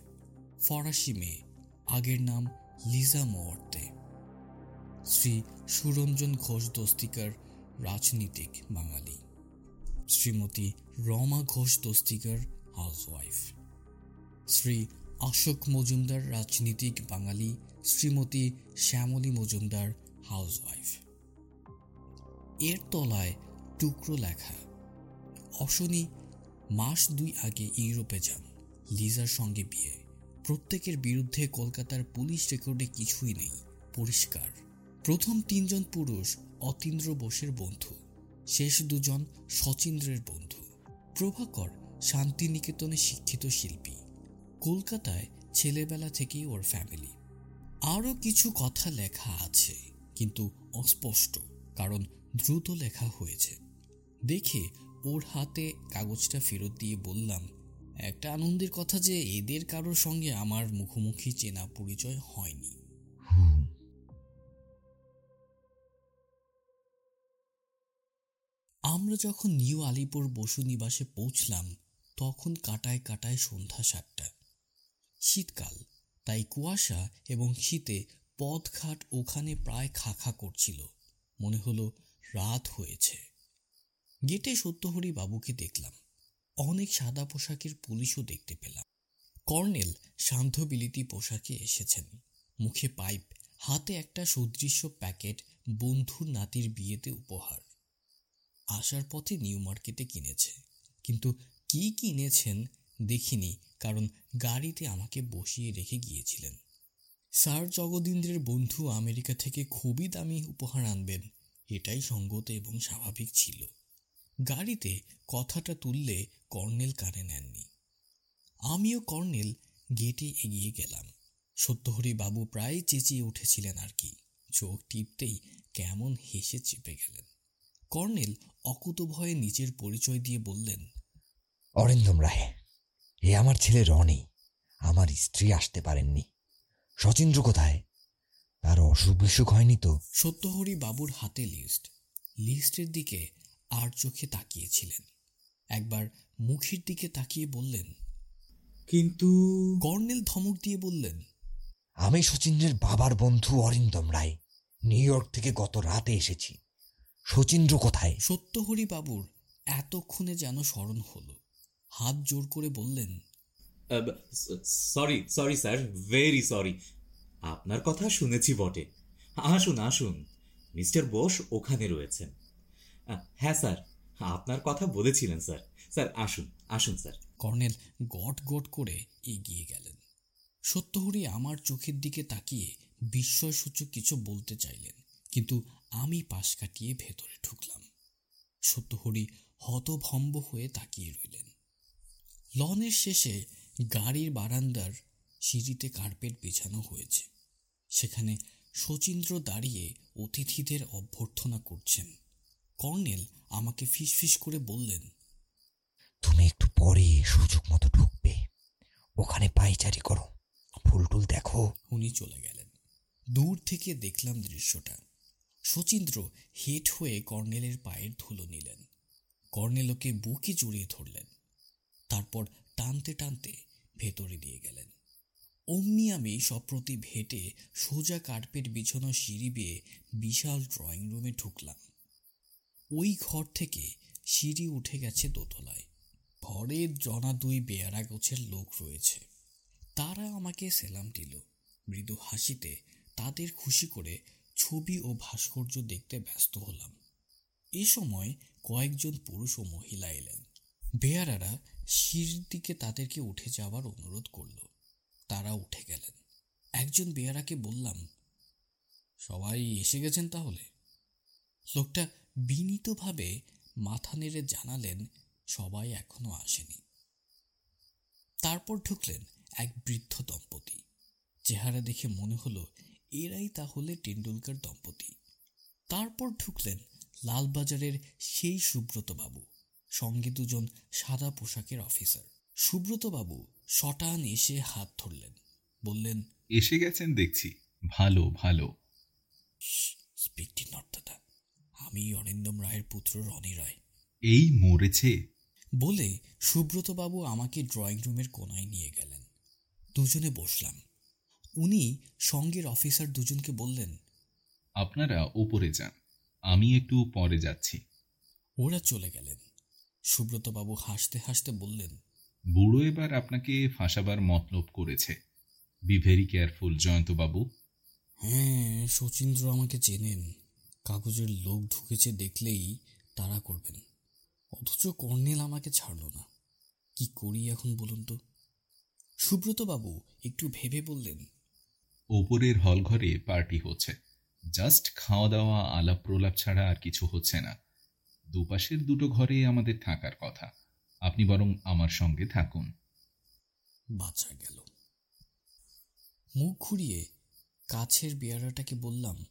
ফরাসি মেয়ে, আগের নাম লিজা মোয়ার্তে শ্রী সুরঞ্জন ঘোষ দস্তিকার, রাজনীতিক বাঙালি। শ্রীমতী রমা ঘোষ দস্তিকার, হাউসওয়াইফ। শ্রী অশোক মজুমদার, রাজনীতিক বাঙালি, শ্রীমতী শ্যামলী মজুমদার, হাউসওয়াইফ। এর তলায় টুকরো লেখা, অশনি মাস দুই আগে ইউরোপে যান, লিজার সঙ্গে বিয়ে। প্রত্যেকের বিরুদ্ধে কলকাতার পুলিশ রেকর্ডে কিছুই নেই, পরিষ্কার। প্রথম তিনজন পুরুষ অতীন্দ্র বোসের বন্ধু, শেষ দুজন শচীন্দ্রের বন্ধু। প্রভাকর শান্তিনিকেতনে শিক্ষিত শিল্পী। কলকাতায় ছেলেবেলা থেকেই ওর ফ্যামিলি আরও কিছু কথা লেখা আছে, কিন্তু অস্পষ্ট, কারণ দ্রুত লেখা হয়েছে। দেখে ওর হাতে কাগজটা ফেরত দিয়ে বললাম, একটা আনন্দের কথা যে এদের কারোর সঙ্গে আমার মুখোমুখি চেনা পরিচয় হয়নি। আমরা যখন নিউ আলিপুর বসু নিবাসে পৌঁছলাম, তখন কাটায় কাটায় সন্ধ্যা সাতটা। শীতকাল, তাই কুয়াশা এবং শীতে পথঘাট ওখানে প্রায় খাখা করছিল। মনে হলো রাত হয়েছে। গেটে সত্যহরি বাবুকে দেখলাম। অনেক সাদা পোশাকের পুলিশও দেখতে পেলাম। কর্নেল সান্ধ্যবিলিতি পোশাকে এসেছেন। মুখে পাইপ, হাতে একটা সুদৃশ্য প্যাকেট, বন্ধুর নাতির বিয়েতে উপহার। আসার পথে নিউ মার্কেটে কিনেছে। কিন্তু কি কিনেছেন দেখিনি কারণ গাড়িতে আমাকে বসিয়ে রেখে গিয়েছিলেন। স্যার জগদীন্দ্রের বন্ধু আমেরিকা থেকে খুবই দামি উপহার আনবেন, এটাই সঙ্গত এবং স্বাভাবিক ছিল। গাড়িতে কথাটা তুললে কর্নেল কানে নেননি। আমিও কর্নেল গেটে এগিয়ে গেলাম। সত্যহরি বাবু প্রায় চেঁচিয়ে উঠেছিলেন আর কি, চোখ টিপতেই কেমন হেসে চেপে গেলেন। কর্নেল অকুত ভয়ে নিজের পরিচয় দিয়ে বললেন, অরিন্দম রায় এ আমার ছেলে রনি। আমার স্ত্রী আসতে পারেননি। শচীন্দ্র কোথায়? তার অসুখ বিসুখ হয়নি তো? সত্যহরি বাবুর হাতে লিস্ট লিস্টের দিকে আর চোখে তাকিয়েছিলেন। একবার মুখের দিকে তাকিয়ে বললেন কিন্তু কর্নেল ধমক দিয়ে বললেন আমি শচীন্দ্রের বাবার বন্ধু অরিন্দম রায়। নিউ ইয়র্ক থেকে গত রাতে এসেছি। শচীন্দ্র কোথায়? সত্যহরি বাবুর এতক্ষণে যেন স্মরণ হলো। হাত জোর করে বললেন sorry sorry sir very sorry আপনার কথা শুনেছি বটে। আসুন আসুন। মিস্টার বোস ওখানে রয়েছেন। হ্যাঁ স্যার আপনার কথা বলেছিলেন স্যার। স্যার আসুন আসুন স্যার। কর্নেল গট গট করে এগিয়ে গেলেন। সত্যহরি আমার চোখের দিকে তাকিয়ে বিস্ময়সূচক কিছু বলতে চাইলেন কিন্তু আমি পাশ কাটিয়ে ভেতরে ঢুকলাম। সত্যহরি হতভম্ব হয়ে তাকিয়ে রইলেন। লনের শেষে গাড়ির বারান্দার সিঁড়িতে কার্পেট বিছানো হয়েছে। সেখানে শচীন্দ্র দাঁড়িয়ে অতিথিদের অভ্যর্থনা করছেন। কর্নেল আমাকে ফিসফিস করে বললেন তুমি একটু পরে সুযোগ মতো ঢুকবে। ওখানে পাইচারি করো। ফুল টুল দেখো। উনি চলে গেলেন। দূর থেকে দেখলাম দৃশ্যটা। শচীন্দ্র হেট হয়ে কর্নেলের পায়ের ধুলো নিলেন। কর্নেল ওকে বুকে জড়িয়ে ধরলেন। তারপর টানতে টানতে ভেতরে দিয়ে গেলেন। অমনি আমি সপ্রতি ভেটে সোজা কার্পেট বিছানো সিঁড়ি বেয়ে বিশাল ড্রয়িং রুমে ঢুকলাম। ওই ঘর থেকে সিঁড়ি উঠে গেছে দোতলায়। ঘরে জনা দুই বেয়ারা গোছের লোক রয়েছে। তারা আমাকে সেলাম দিল। মৃদু হাসিতে তাদের খুশি করে ছবি ও ভাস্কর্য দেখতে ব্যস্ত হলাম। এ সময় কয়েকজন পুরুষ ও মহিলা এলেন। বেয়ারারা সিঁড়ির দিকে তাদেরকে উঠে যাওয়ার অনুরোধ করল। তারা উঠে গেলেন। একজন বেয়ারাকে বললাম, সবাই এসে গেছেন তাহলে? লোকটা বিনীতভাবে মাথা নেড়ে জানালেন, সবাই এখনও আসেনি। তারপর ঢুকলেন এক বৃদ্ধ দম্পতি। চেহারা দেখে মনে হলো, এরাই তাহলে টেন্ডুলকার দম্পতি। তারপর ঢুকলেন লালবাজারের সেই সুব্রতবাবু। সঙ্গে দুজন সাদা পোশাকের অফিসার। সুব্রতবাবু শটান এসে হাত ধরলেন। বললেন এসে গেছেন দেখছি। ভালো ভালো। স্পিকটি আমি অরিন্দম রায়ের পুত্র রনি রায়। এই মরেছে। বলে সুব্রতবাবু আমাকে ড্রয়িং রুমের কোনায় নিয়ে গেলেন। দুজনে বসলাম। উনি সঙ্গের অফিসার দুজনকে বললেন আপনারা ওপরে যান। আমি একটু পরে যাচ্ছি। ওরা চলে গেলেন। সুব্রতবাবু হাসতে হাসতে বললেন বুড়ো এবার আপনাকে ফাঁসাবার মতলব করেছে। বি ভেরি কেয়ারফুল জয়ন্তবাবু। হ্যাঁ শচীন্দ্র আমাকে চেনেন। কাগজের লোক ঢুকেছে দেখলেই তারা করবেন। অথচ কর্নেল আমাকে ছাড়ল না। কি করি এখন বলুন তো? সুব্রতবাবু একটু ভেবে বললেন ওপরের হল ঘরে পার্টি হচ্ছে। জাস্ট খাওয়া দাওয়া আলাপ প্রলাপ ছাড়া আর কিছু হচ্ছে না। দুপাশের দুটো ঘরে আমাদের থাকার কথা। আপনি বরং আমার সঙ্গে থাকুন। বাঁচা গেল। মুখ ঘুরিয়ে কাছের বেয়ারাটাকে বললাম,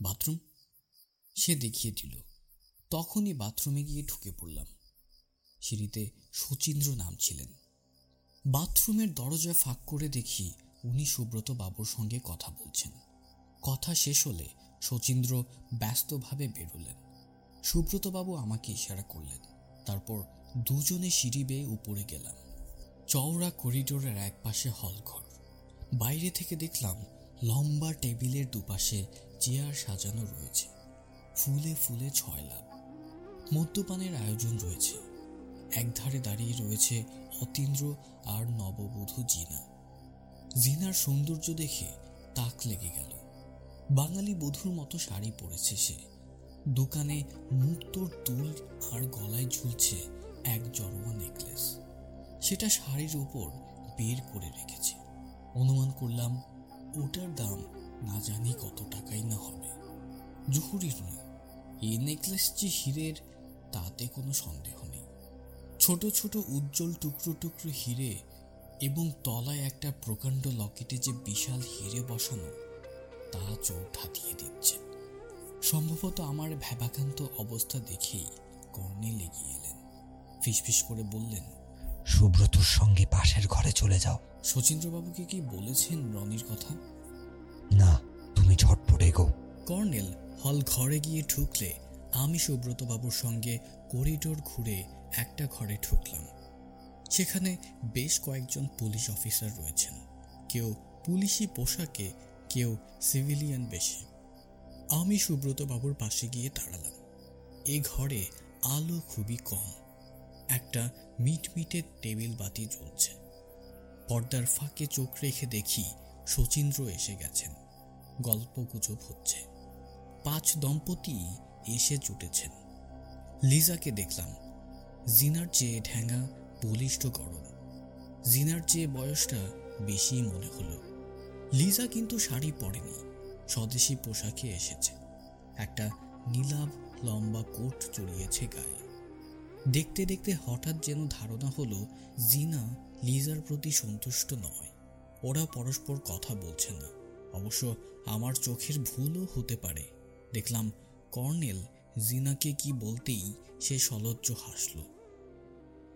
বাথরুম? সে দেখিয়ে দিল। তখনই বাথরুমে গিয়ে ঢুকে পড়লাম। সিঁড়িতে শচীন্দ্র নামছিলেন। বাথরুমের দরজা ফাঁক করে দেখি উনি সুব্রত বাবুর সঙ্গে কথা বলছেন। কথা শেষ হলে শচীন্দ্র ব্যস্তভাবে বেরোলেন। সুব্রতবাবু আমাকে ইশারা করলেন। তারপর দুজনে সিঁড়ি বেয়ে উপরে গেলাম। চওড়া করিডোরের এক পাশে হলঘর। বাইরে থেকে দেখলাম লম্বা টেবিলের দুপাশে চেয়ার সাজানো রয়েছে। ফুলে ফুলে ছয় লাভ। মদ্যপানের আয়োজন রয়েছে। একধারে দাঁড়িয়ে রয়েছে অতীন্দ্র আর নববধূ জিনা। জিনার সৌন্দর্য দেখে তাক লেগে গেল। বাঙালি বধূর মতো শাড়ি পরেছে সে। দোকানে মুক্তোর দুল আর গলায় ঝুলছে এক জড়োয়া নেকলেস সেটা শাড়ির উপর বের করে রেখেছে। অনুমান করলাম, ওটার দাম না জানি কত টাকাই না হবে। জহুরির নয় এই নেকলেস যে হীরের, তাতে কোনো সন্দেহ নেই। ছোট ছোট উজ্জ্বল টুকরো টুকরো হিরে এবং তলায় একটা প্রকাণ্ড লকেটে যে বিশাল হিরে বসানো, তা চোখ ধাঁধিয়ে দিচ্ছে। সম্ভবত আমার ভ্যাবাকান্ত অবস্থা দেখেই কর্ণে লেগিয়ে এলেন। ফিসফিস করে বললেন সুব্রতর সঙ্গে পাশের ঘরে চলে যাও। শচীন্দ্রবাবুকে কি বলেছেন রনির কথা? না তুমি ঝটপট এগো। কর্নেল হল ঘরে গিয়ে ঢুকলে আমি সুব্রতবাবুর সঙ্গে করিডোর ঘুরে একটা ঘরে ঢুকলাম। সেখানে বেশ কয়েকজন পুলিশ অফিসার রয়েছেন। কেউ পুলিশি পোশাকে কেউ সিভিলিয়ান বেশে। আমি সুব্রত বাবুর পাশে গিয়ে দাঁড়ালাম। এ ঘরে আলো খুবই কম। একটা মিটমিটে টেবিল বাতি জ্বলছে। পর্দার ফাঁকে চোখ রেখে দেখি শচীন্দ্র এসে গেছেন। গল্প গুজব হচ্ছে। পাঁচ দম্পতি এসে জুটেছেন। লিজাকে দেখলাম। জিনার চেয়ে ঢ্যাঙা বলিষ্ঠ গরম। জিনার চেয়ে বয়সটা বেশি মনে হলো। লিজা কিন্তু শাড়ি পরেনি। স্বদেশি পোশাকে এসেছে। একটা নীলাভ লম্বা কোট চড়িয়েছে গায়ে। দেখতে দেখতে হঠাৎ যেন ধারণা হলো, জিনা লিজার প্রতি সন্তুষ্ট নয়। ওরা পরস্পর কথা বলছে না। অবশ্য আমার চোখের ভুলও হতে পারে। দেখলাম কর্নেল জিনাকে কি বলতেই সে সলজ্জ হাসল।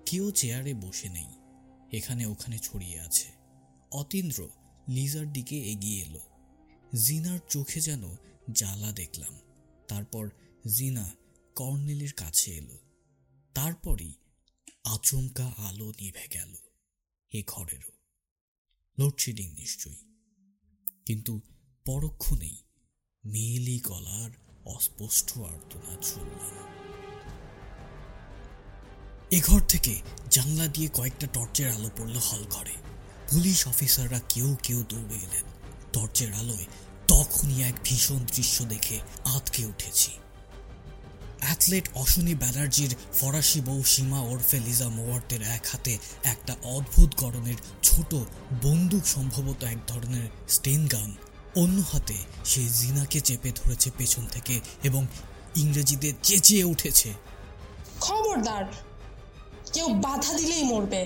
কেউ চেয়ারে বসে নেই। এখানে ওখানে ছড়িয়ে আছে। অতীন্দ্র লিজার দিকে এগিয়ে এলো। জিনার চোখে যেন জ্বালা দেখলাম। তারপর জিনা কর্নেলের কাছে এলো। তারপরই আচমকা আলো নিভে গেল এ ঘরেরও। লোডশেডিং নিশ্চয়ই। কিন্তু পরক্ষণেই মেয়েলি গলার অস্পষ্ট আর্তনা শুনলাম। এ ঘর থেকে জানলা দিয়ে কয়েকটা টর্চের আলো পড়ল হল ঘরে। পুলিশ অফিসাররা কেউ কেউ দৌড়ে এলেন। টর্চের আলোয় তখনই এক ভীষণ দৃশ্য দেখে আতকে উঠেছি। অ্যাথলেট অশ্বনী ব্যানার্জির ফরাসি বউ সীমা ওরফে লিজা মোয়ার্তের এক হাতে একটা অদ্ভুত গরনের ছোট বন্দুক সম্ভবত এক ধরনের স্টেন গান অন্য হাতে সে জিনাকে চেপে ধরেছে পেছন থেকে এবং ইংরেজিতে চেঁচিয়ে উঠেছে খবরদার কেউ বাধা দিলেই মরবে।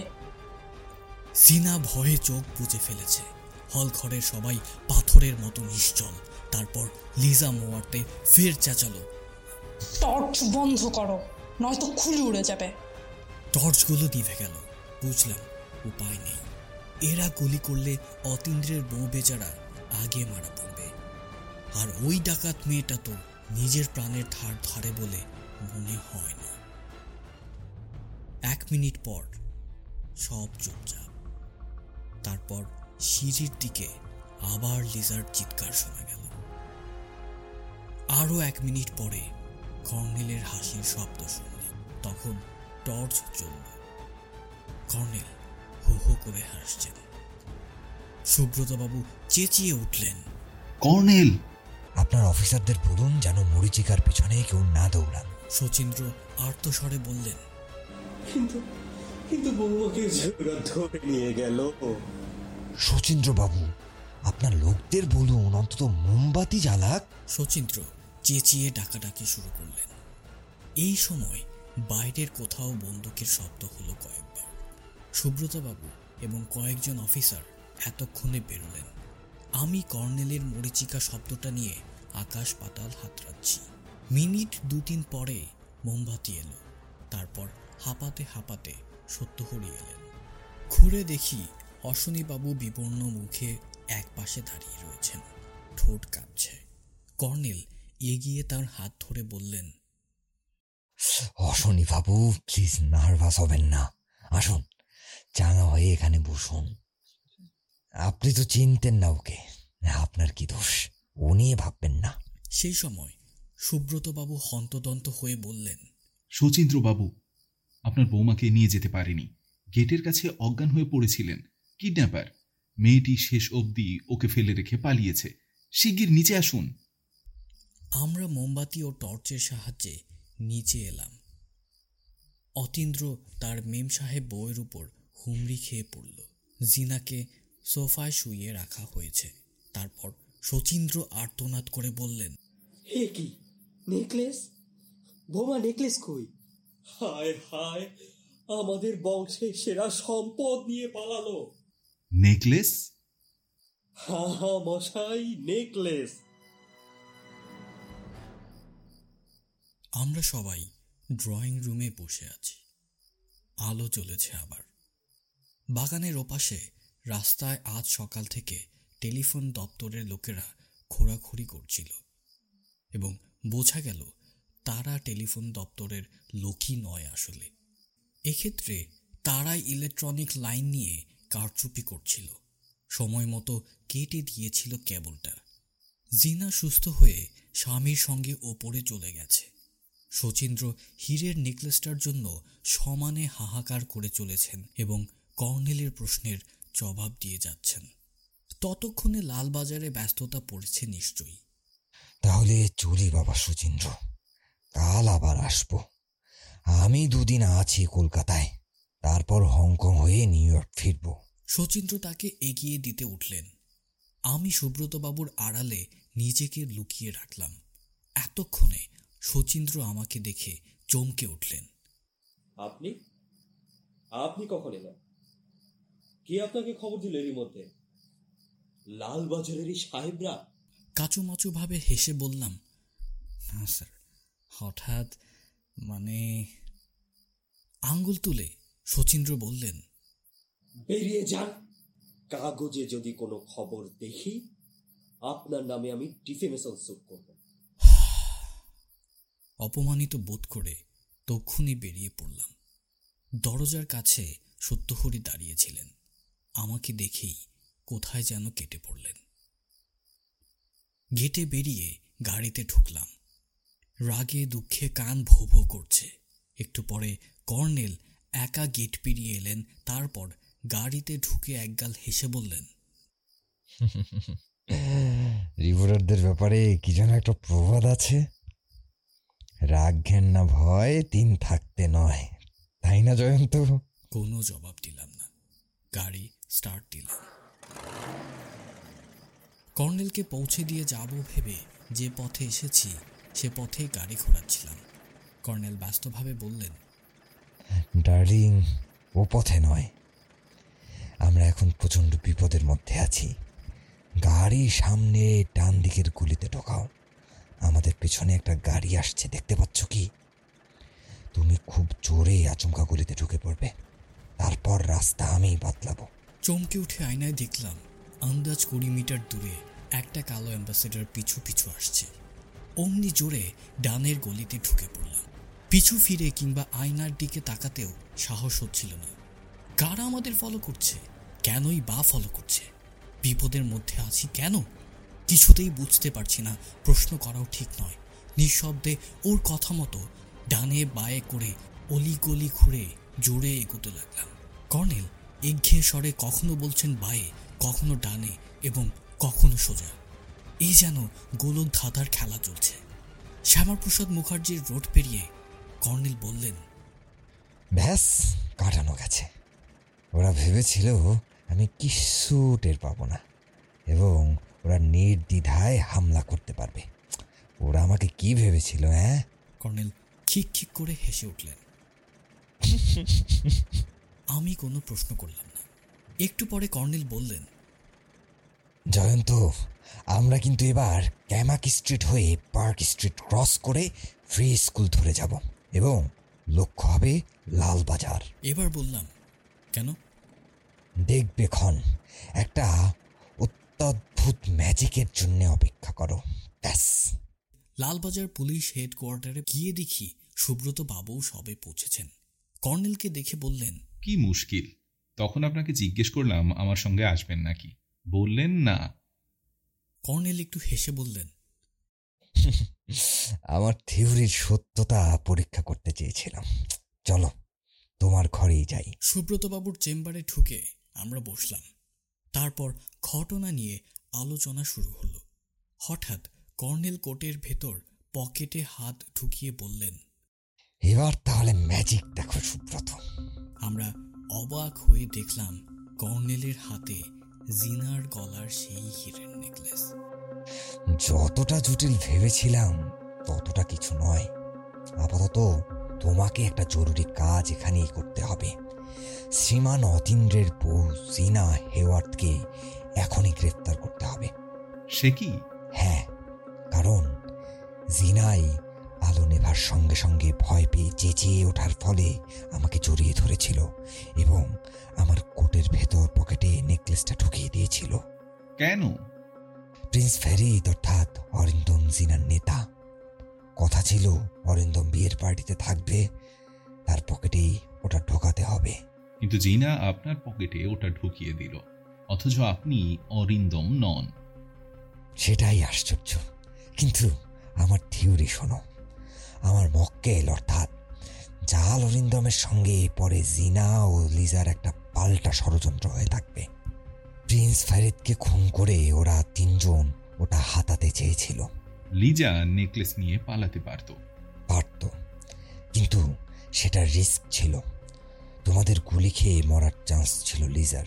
জিনা ভয়ে চোখ বুজে ফেলেছে। হল ঘরের সবাই পাথরের মতো নিশ্চল। তারপর লিজা মোয়ার্তে ফের চেঁচালো। টর্চ বন্ধ করো নয়তো খুলে উড়ে যাবে। টর্চগুলো নিভে গেল। বুঝলাম উপায় নেই। এরা গুলি করলে অতীন্দ্রের বউ বেচারা আগে মারা পড়বে। আর ওই ডাকাত মেয়েটা তো নিজের প্রাণের ধার ধারে বলে মনে হয় না। এক মিনিট পর সব চুপচাপ। তারপর সিঁড়ির দিকে আবার লিজার চিৎকার শোনা গেল। আরও এক মিনিট পরে কর্নেলের হাসির শব্দ শুনলাম। তখন টর্চ জ্বলল কর্নেল হো হো করে হাসছেন। সুব্রতবাবু চেঁচিয়ে উঠলেন। কর্নেল! আপনার অফিসারদের বলুন যেন মরিচিকার পিছনে কেউ না দৌড়ান। শচীন্দ্র আর্তস্বরে বললেন কিন্তু কিন্তু বৌমাকে ধরে নিয়ে গেল। শচীন্দ্র বাবু আপনার লোকদের বলুন, অন্তত মোমবাতি জ্বালাক। শচীন্দ্র চেঁচিয়ে ডাকাডাকি শুরু করলেন। এই সময় বাইরের কোথাও বন্দুকের শব্দ হলো কয়েকবার। সুব্রতবাবু এবং কয়েকজন অফিসার এতক্ষণে বেরোলেন। আমি কর্নেলের মরিচিকা শব্দটা নিয়ে আকাশ পাতাল হাতড়াচ্ছি। মিনিট দু তিন পরে মোমবাতি এলো। তারপর হাঁপাতে হাঁপাতে সত্যহরি এলেন। ঘুরে দেখি অশ্বনীবাবু বিবর্ণ মুখে এক পাশে দাঁড়িয়ে রয়েছেন। ঠোঁট কাঁপছে। কর্নেল এগিয়ে তার হাত ধরে বললেন বাবু প্লিজ নার্ভাস হবেন না। আসুন চাঙা হয়ে এখানে বসুন। আপনি তো চিনতেন না ওকে। আপনার কি দোষ? ও নিয়ে ভাববেন না। সেই সময় সুব্রতবাবু হন্তদন্ত হয়ে বললেন শচীন্দ্র বাবু আপনার বৌমাকে নিয়ে যেতে পারেনি। গেটের কাছে অজ্ঞান হয়ে পড়েছিলেন। কিডন্যাপার। মেয়েটি শেষ অবধি ওকে ফেলে রেখে পালিয়েছে। শিগগির নিচে আসুন। আমরা মোমবাতি ও টর্চের সাহায্যে নিচে এলাম। অতীন্দ্র তার মেম সাহেব বউয়ের উপর হুমড়ি খেয়ে পড়ল। জিনাকে সোফায় শুইয়ে রাখা হয়েছে। তারপর শচীন্দ্র আর্তনাদ করে বললেন এ কি নেকলেস? বোমা নেকলেস কই? হায় হায় আমাদের বংশের সেরা সম্পদ নিয়ে পালালো। নেকলেস? হা হা মশাই নেকলেস। আমরা সবাই ড্রয়িং রুমে বসে আছি। আলো জ্বলেছে আবার। বাগানের ওপাশে রাস্তায় আজ সকাল থেকে টেলিফোন দপ্তরের লোকেরা খোরাখুরি করছিল এবং বোঝা গেল তারা টেলিফোন দপ্তরের লোকই নয় আসলে। এক্ষেত্রে তারাই ইলেকট্রনিক লাইন নিয়ে কারচুপি করছিল। সময় মতো কেটে দিয়েছিল কেবলটা। জিনা সুস্থ হয়ে স্বামীর সঙ্গে ওপরে চলে গেছে। শচীন্দ্র হীরের নেকলেসটার জন্য সমানে হাহাকার করে চলেছেন এবং কর্নেলের প্রশ্নের জবাব দিয়ে যাচ্ছেন। ততক্ষণে লালবাজারে ব্যস্ততা পড়েছে নিশ্চয়ই। তাহলে চলি বাবা সুচিন্দ্র কাল আবার আসব। আমি দুদিন আছি কলকাতায়, তারপর হংকং হয়ে নিউ ইয়র্ক ফিরবো। শচীন্দ্র তাকে এগিয়ে দিতে উঠলেন। আমি সুব্রতবাবুর আড়ালে নিজেকে লুকিয়ে রাখলাম। এতক্ষণে শচীন্দ্র আমাকে দেখে চমকে উঠলেন। আপনি? আপনি কখন এলেন? কে আপনাকে খবর দিল এরই মধ্যে? লালবাজারেরই সাহেবরা? কাচুমাচুভাবে হেসে বললাম না স্যার হঠাৎ মানে আঙ্গুল তুলে শচীন্দ্র বললেন বেরিয়ে যান। কাগজে যদি কোনো খবর দেখি, আপনার নামে আমি ডিফেমেশন স্যুট করব। অপমানিত বোধ করে তক্ষুনি বেরিয়ে পড়লাম। দরজার কাছে সত্যহরি দাঁড়িয়েছিলেন। আমাকে দেখেই কোথায় যেন কেটে পড়লেন। গেটে বেরিয়ে গাড়িতে ঢুকলাম। রাগে দুঃখে কান ভো ভো করছে। একটু পরে কর্নেল একা গেট পেরিয়ে এলেন, তারপর গাড়িতে ঢুকে একগাল হেসে বললেন রিপোর্টারদের ব্যাপারে কি যেন একটা প্রবাদ আছে? রাগ ঘেন্না ভয় তিন থাকতে নয় তাই না জয়ন্ত? কোনো জবাব দিলাম না। গাড়ি স্টার্ট দিলাম কর্নেলকে পৌঁছে দিয়ে যাব ভেবে যে পথে এসেছি সে পথে গাড়ি ঘোরাচ্ছিলাম। কর্নেল ব্যস্তভাবে বললেন ডার্লিং ও পথে নয় আমরা এখন প্রচণ্ড বিপদের মধ্যে আছি। গাড়ি সামনে ডান দিকের গুলিতে ঢোকাও। আমাদের পেছনে একটা গাড়ি আসছে, দেখতে পাচ্ছ কি? তুমি খুব জোরে আচমকা গুলিতে ঢুকে পড়বে। তারপর রাস্তা আমি বাতলাবো চমকে উঠে আয়নায় দেখলাম, আন্দাজ কুড়ি মিটার দূরে একটা কালো অ্যাম্বাসেডর পিছু পিছু আসছে। অমনি জোরে ডানের গলিতে ঢুকে পড়লাম। পিছু ফিরে কিংবা আয়নার দিকে তাকাতেও সাহস হচ্ছিল না। কারা আমাদের ফলো করছে? কেনই বা ফলো করছে? বিপদের মধ্যে আছি কেন? কিছুতেই বুঝতে পারছি না, প্রশ্ন করাও ঠিক নয়। নিঃশব্দে ওর কথা মতো ডানে বায়ে করে অলি গলি ঘুরে জোরে এগোতে লাগলাম। কর্নেল একঘেয়ে স্বরে কখনো বলছেন বায়ে, কখনো ডানে এবং কখনো সোজা। এই যেন গোলক ধাঁধার খেলা চলছে। শ্যামাপ্রসাদ মুখার্জির রোড পেরিয়ে কর্নেল বললেন, ব্যাস, কাটানো গেছে। ওরা ভেবেছিল আমি কিচ্ছু টের পাবো না এবং ওরা নির্দ্বিধায় হামলা করতে পারবে। ওরা আমাকে কি ভেবেছিল হ্যাঁ? কর্নেল খিক খিক করে হেসে উঠলেন। আমি কোনো প্রশ্ন করলাম না। একটু পরে কর্নেল বললেন জয়ন্ত আমরা কিন্তু এবার ক্যামাক স্ট্রিট হয়ে পার্ক স্ট্রিট ক্রস করে ফ্রি স্কুল ধরে যাব এবং লক্ষ্য হবে লালবাজার এবার বললাম কেন? দেখবে ক্ষণ একটা অত্যদ্ভুত ম্যাজিকের জন্য অপেক্ষা করো। ব্যাস। লালবাজার পুলিশ হেডকোয়ার্টারে গিয়ে দেখি সুব্রত বাবু সবে পৌঁছেছেন। কর্নেলকে দেখে বললেন কি মুশকিল। তখন আপনাকে জিজ্ঞেস করলাম আমার সঙ্গে আসবেন নাকি? বললেন না। কর্নেল একটু হেসে বললেন আমার থিওরির সত্যতা পরীক্ষা করতে চেয়েছিলাম। চলো তোমার ঘরেই যাই। সুব্রতবাবুর চেম্বারে ঢুকে আমরা বসলাম। তারপর ঘটনা নিয়ে আলোচনা শুরু হলো। হঠাৎ কর্নেল কোটের ভেতর পকেটে হাত ঢুকিয়ে বললেন এবার তাহলে ম্যাজিক দেখো সুব্রত। আমরা অবাক হয়ে দেখলাম কর্নেলের হাতে জিনার গলার সেই হীরের নেকলেস যতটা জটিল ভেবেছিলাম ততটা কিছু নয়। আপাতত তোমাকে একটা জরুরি কাজ এখানেই করতে হবে। শ্রীমান অতীন্দ্রের বউ জিনা হেওয়ার্ডকে এখনই গ্রেফতার করতে হবে। সে কি? হ্যাঁ কারণ জিনাই আলো নেভার সঙ্গে সঙ্গে ভয় পেয়ে চেঁচিয়ে ওঠার ফলে আমাকে জড়িয়ে ধরেছিল এবং আমার কোটের ভেতর পকেটে নেকলেসটা ঢুকিয়ে দিয়েছিল। কেন? প্রিন্স ফেরিদ অর্থাৎ অরিন্দম জিনার নেতা। কথা ছিল অরিন্দম বিয়ের পার্টিতে থাকবে তার পকেটেই ওটা ঢোকাতে হবে। কিন্তু জিনা আপনার পকেটে ওটা ঢুকিয়ে দিল অথচ আপনি অরিন্দম নন। সেটাই আশ্চর্য। কিন্তু আমার থিওরি শোনো। আমার মক্কেল অর্থাৎ জাল অরিন্দমের সঙ্গে পরে জিনা ও লিজার একটা পাল্টা ষড়যন্ত্র হয়ে থাকবে। প্রিন্স ফ্যারিদকে খুন করে ওরা তিনজন ওটা হাতাতে চেয়েছিল। লিজা নেকলেস নিয়ে পালাতে পারত। পারত। কিন্তু সেটা রিস্ক ছিল। তোমাদের গুলি খেয়ে মরার চান্স ছিল লিজার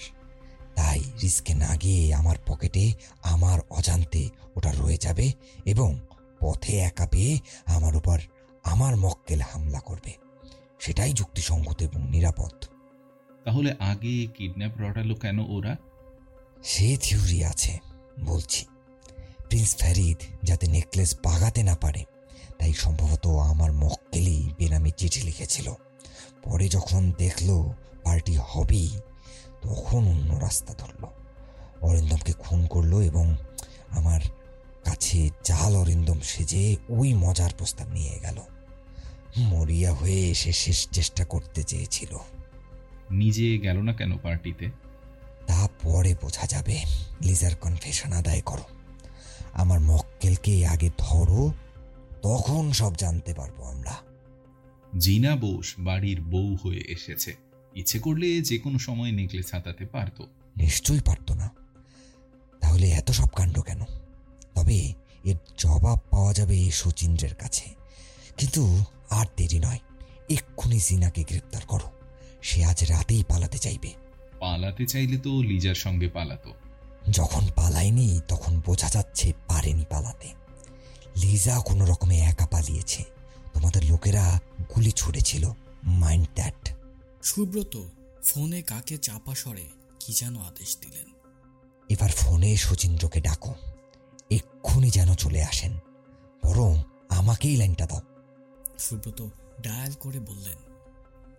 তাই রিস্কে না গিয়ে আমার পকেটে আমার অজান্তে ওটা রয়ে যাবে এবং পথে একা পেয়ে আমার উপর আমার মক্কেল হামলা করবে। সেটাই যুক্তিসঙ্গত এবং নিরাপদ। তাহলে আগে কিডন্যাপ রটালো কেন ওরা? সে থিওরি আছে বলছি। প্রিন্স ফ্যারিদ যাতে নেকলেস বাগাতে না পারে তাই সম্ভবত আমার মক্কেলই বেনামি চিঠি লিখেছিল। পরে যখন দেখল পার্টি হবেই তখন অন্য রাস্তা ধরলো। অরিন্দমকে খুন করল এবং আমার কাছে জাল অরিন্দম সেজে ওই মজার প্রস্তাব নিয়ে গেল। মরিয়া হয়ে এসে শেষ চেষ্টা করতে চেয়েছিল। নিজে গেল না কেন পার্টিতে? তা পরে বোঝা যাবে। লিজার কনফেশন আদায় করো। আমার মক্কেলকে আগে ধরো তখন সব জানতে পারব আমরা। জিনা বোস বাড়ির বউ হয়ে এসেছে। ইচ্ছে করলে যে কোনো সময় নেকলেস হাতাতে পারত। নিশ্চয়ই পারতো না। তাহলে এত সব কাণ্ড কেন? তবে এর জবাব পাওয়া যাবে এই শচীন্দ্রের কাছে। কিন্তু আর দেরি নয় এক্ষুনি জিনাকে গ্রেপ্তার করো। সে আজ রাতেই পালাতে চাইবে। পালাতে চাইলে তো লিজার সঙ্গে পালাতো। যখন পালায়নি তখন বোঝা যাচ্ছে পারেনি পালাতে। লিজা কোনো রকমে একা পালিয়েছে। তোমাদের লোকেরা গুলি ছুড়েছিল মাইন্ড দ্যাট সুব্রত ফোনে কাকে চাপা সরে কি যেন আদেশ দিলেন। এবার ফোনে শচীন্দ্রকে ডাকো এক্ষুনি যেন চলে আসেন। বরং আমাকেই লাইনটা দাও। সুব্রত ডায়াল করে বললেন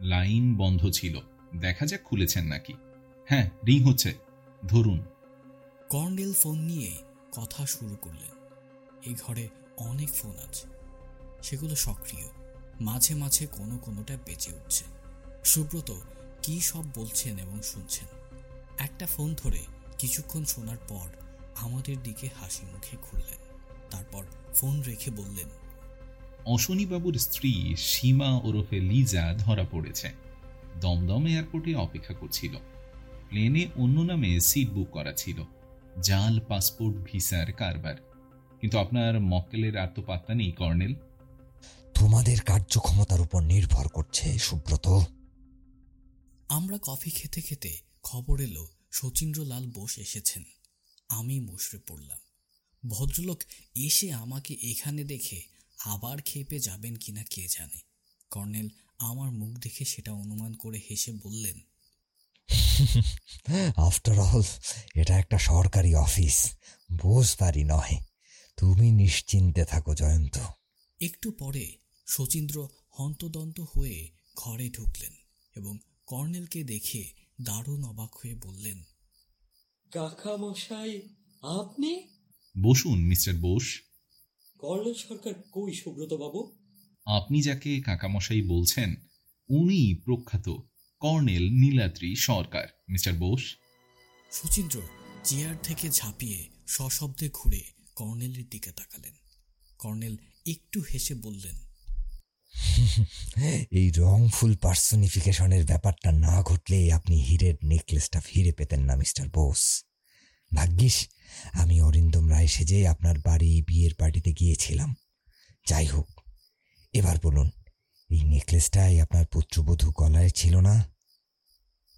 লাইন বন্ধ ছিল দেখা যাক খুলেছেন নাকি। হ্যাঁ রিং হচ্ছে ধরুন। কর্নেল ফোন নিয়ে কথা শুরু করলেন। এই ঘরে অনেক ফোন আছে। সেগুলো সক্রিয়। মাঝে মাঝে কোনো কোনোটা বেঁচে উঠছে। সুব্রত কি সব বলছেন এবং শুনছেন। একটা ফোন ধরে কিছুক্ষণ শোনার পর আমাদের দিকে হাসি মুখে ঘুরলেন। তারপর ফোন রেখে বললেন, অশনীবাবুর স্ত্রী সীমা ওরফে লিজা ধরা পড়েছে। দমদম এয়ারপোর্টে অপেক্ষা করছিল। প্লেনে অন্য নামে সিট বুক করা ছিল। জাল, পাসপোর্ট, ভিসার কারবার। কিন্তু আপনার মক্কেলের আর তো পাত্তা নেই, কর্নেল। তোমাদের কার্যক্ষমতার উপর নির্ভর করছে সুব্রত। আমরা কফি খেতে খেতে খবর এলো শচীন্দ্রলাল বোস এসেছেন। আমি মুশড়ে পড়লাম। ভদ্রলোক এসে আমাকে এখানে দেখে আবার খেপে যাবেন কিনা কে জানে। কর্নেল আমার মুখ দেখে সেটা অনুমান করে হেসে বললেন আফটার অল এটা একটা সরকারি অফিস বোস বাড়ি নয়। তুমি নিশ্চিন্তে থাকো জয়ন্ত। একটু পরে শচীন্দ্র হন্তদন্ত হয়ে ঘরে ঢুকলেন এবং কর্নেলকে দেখে দারুণ অবাক হয়ে বললেন কাকা মশাই আপনি? বসুন মিস্টার বোস। কর্নেল সরকার কই সুব্রত বাবু আপনি যাকে কাকামশাই বলছেন উনি প্রখ্যাত colonel Niladri Sarkar mister Bose. Suchindra chair থেকে ঝাঁপিয়ে সশব্দে ঘুরে কর্নেলের দিকে তাকালেন। কর্নেল একটু হেসে বললেন এই রংফুল পার্সনিফিকেশনের ব্যাপারটা না ঘটলে আপনি হীরের নেকলেসটা ফিরে পেতেন না মিস্টার বোস। ভাগ্যিস আমি অরিন্দম রায় সেজে আপনার বাড়ি বিয়ের পার্টিতে গিয়েছিলাম। যাই হোক এবার বলুন এই নেকলেসটাই আপনার পুত্রবধূ গলায় ছিল না?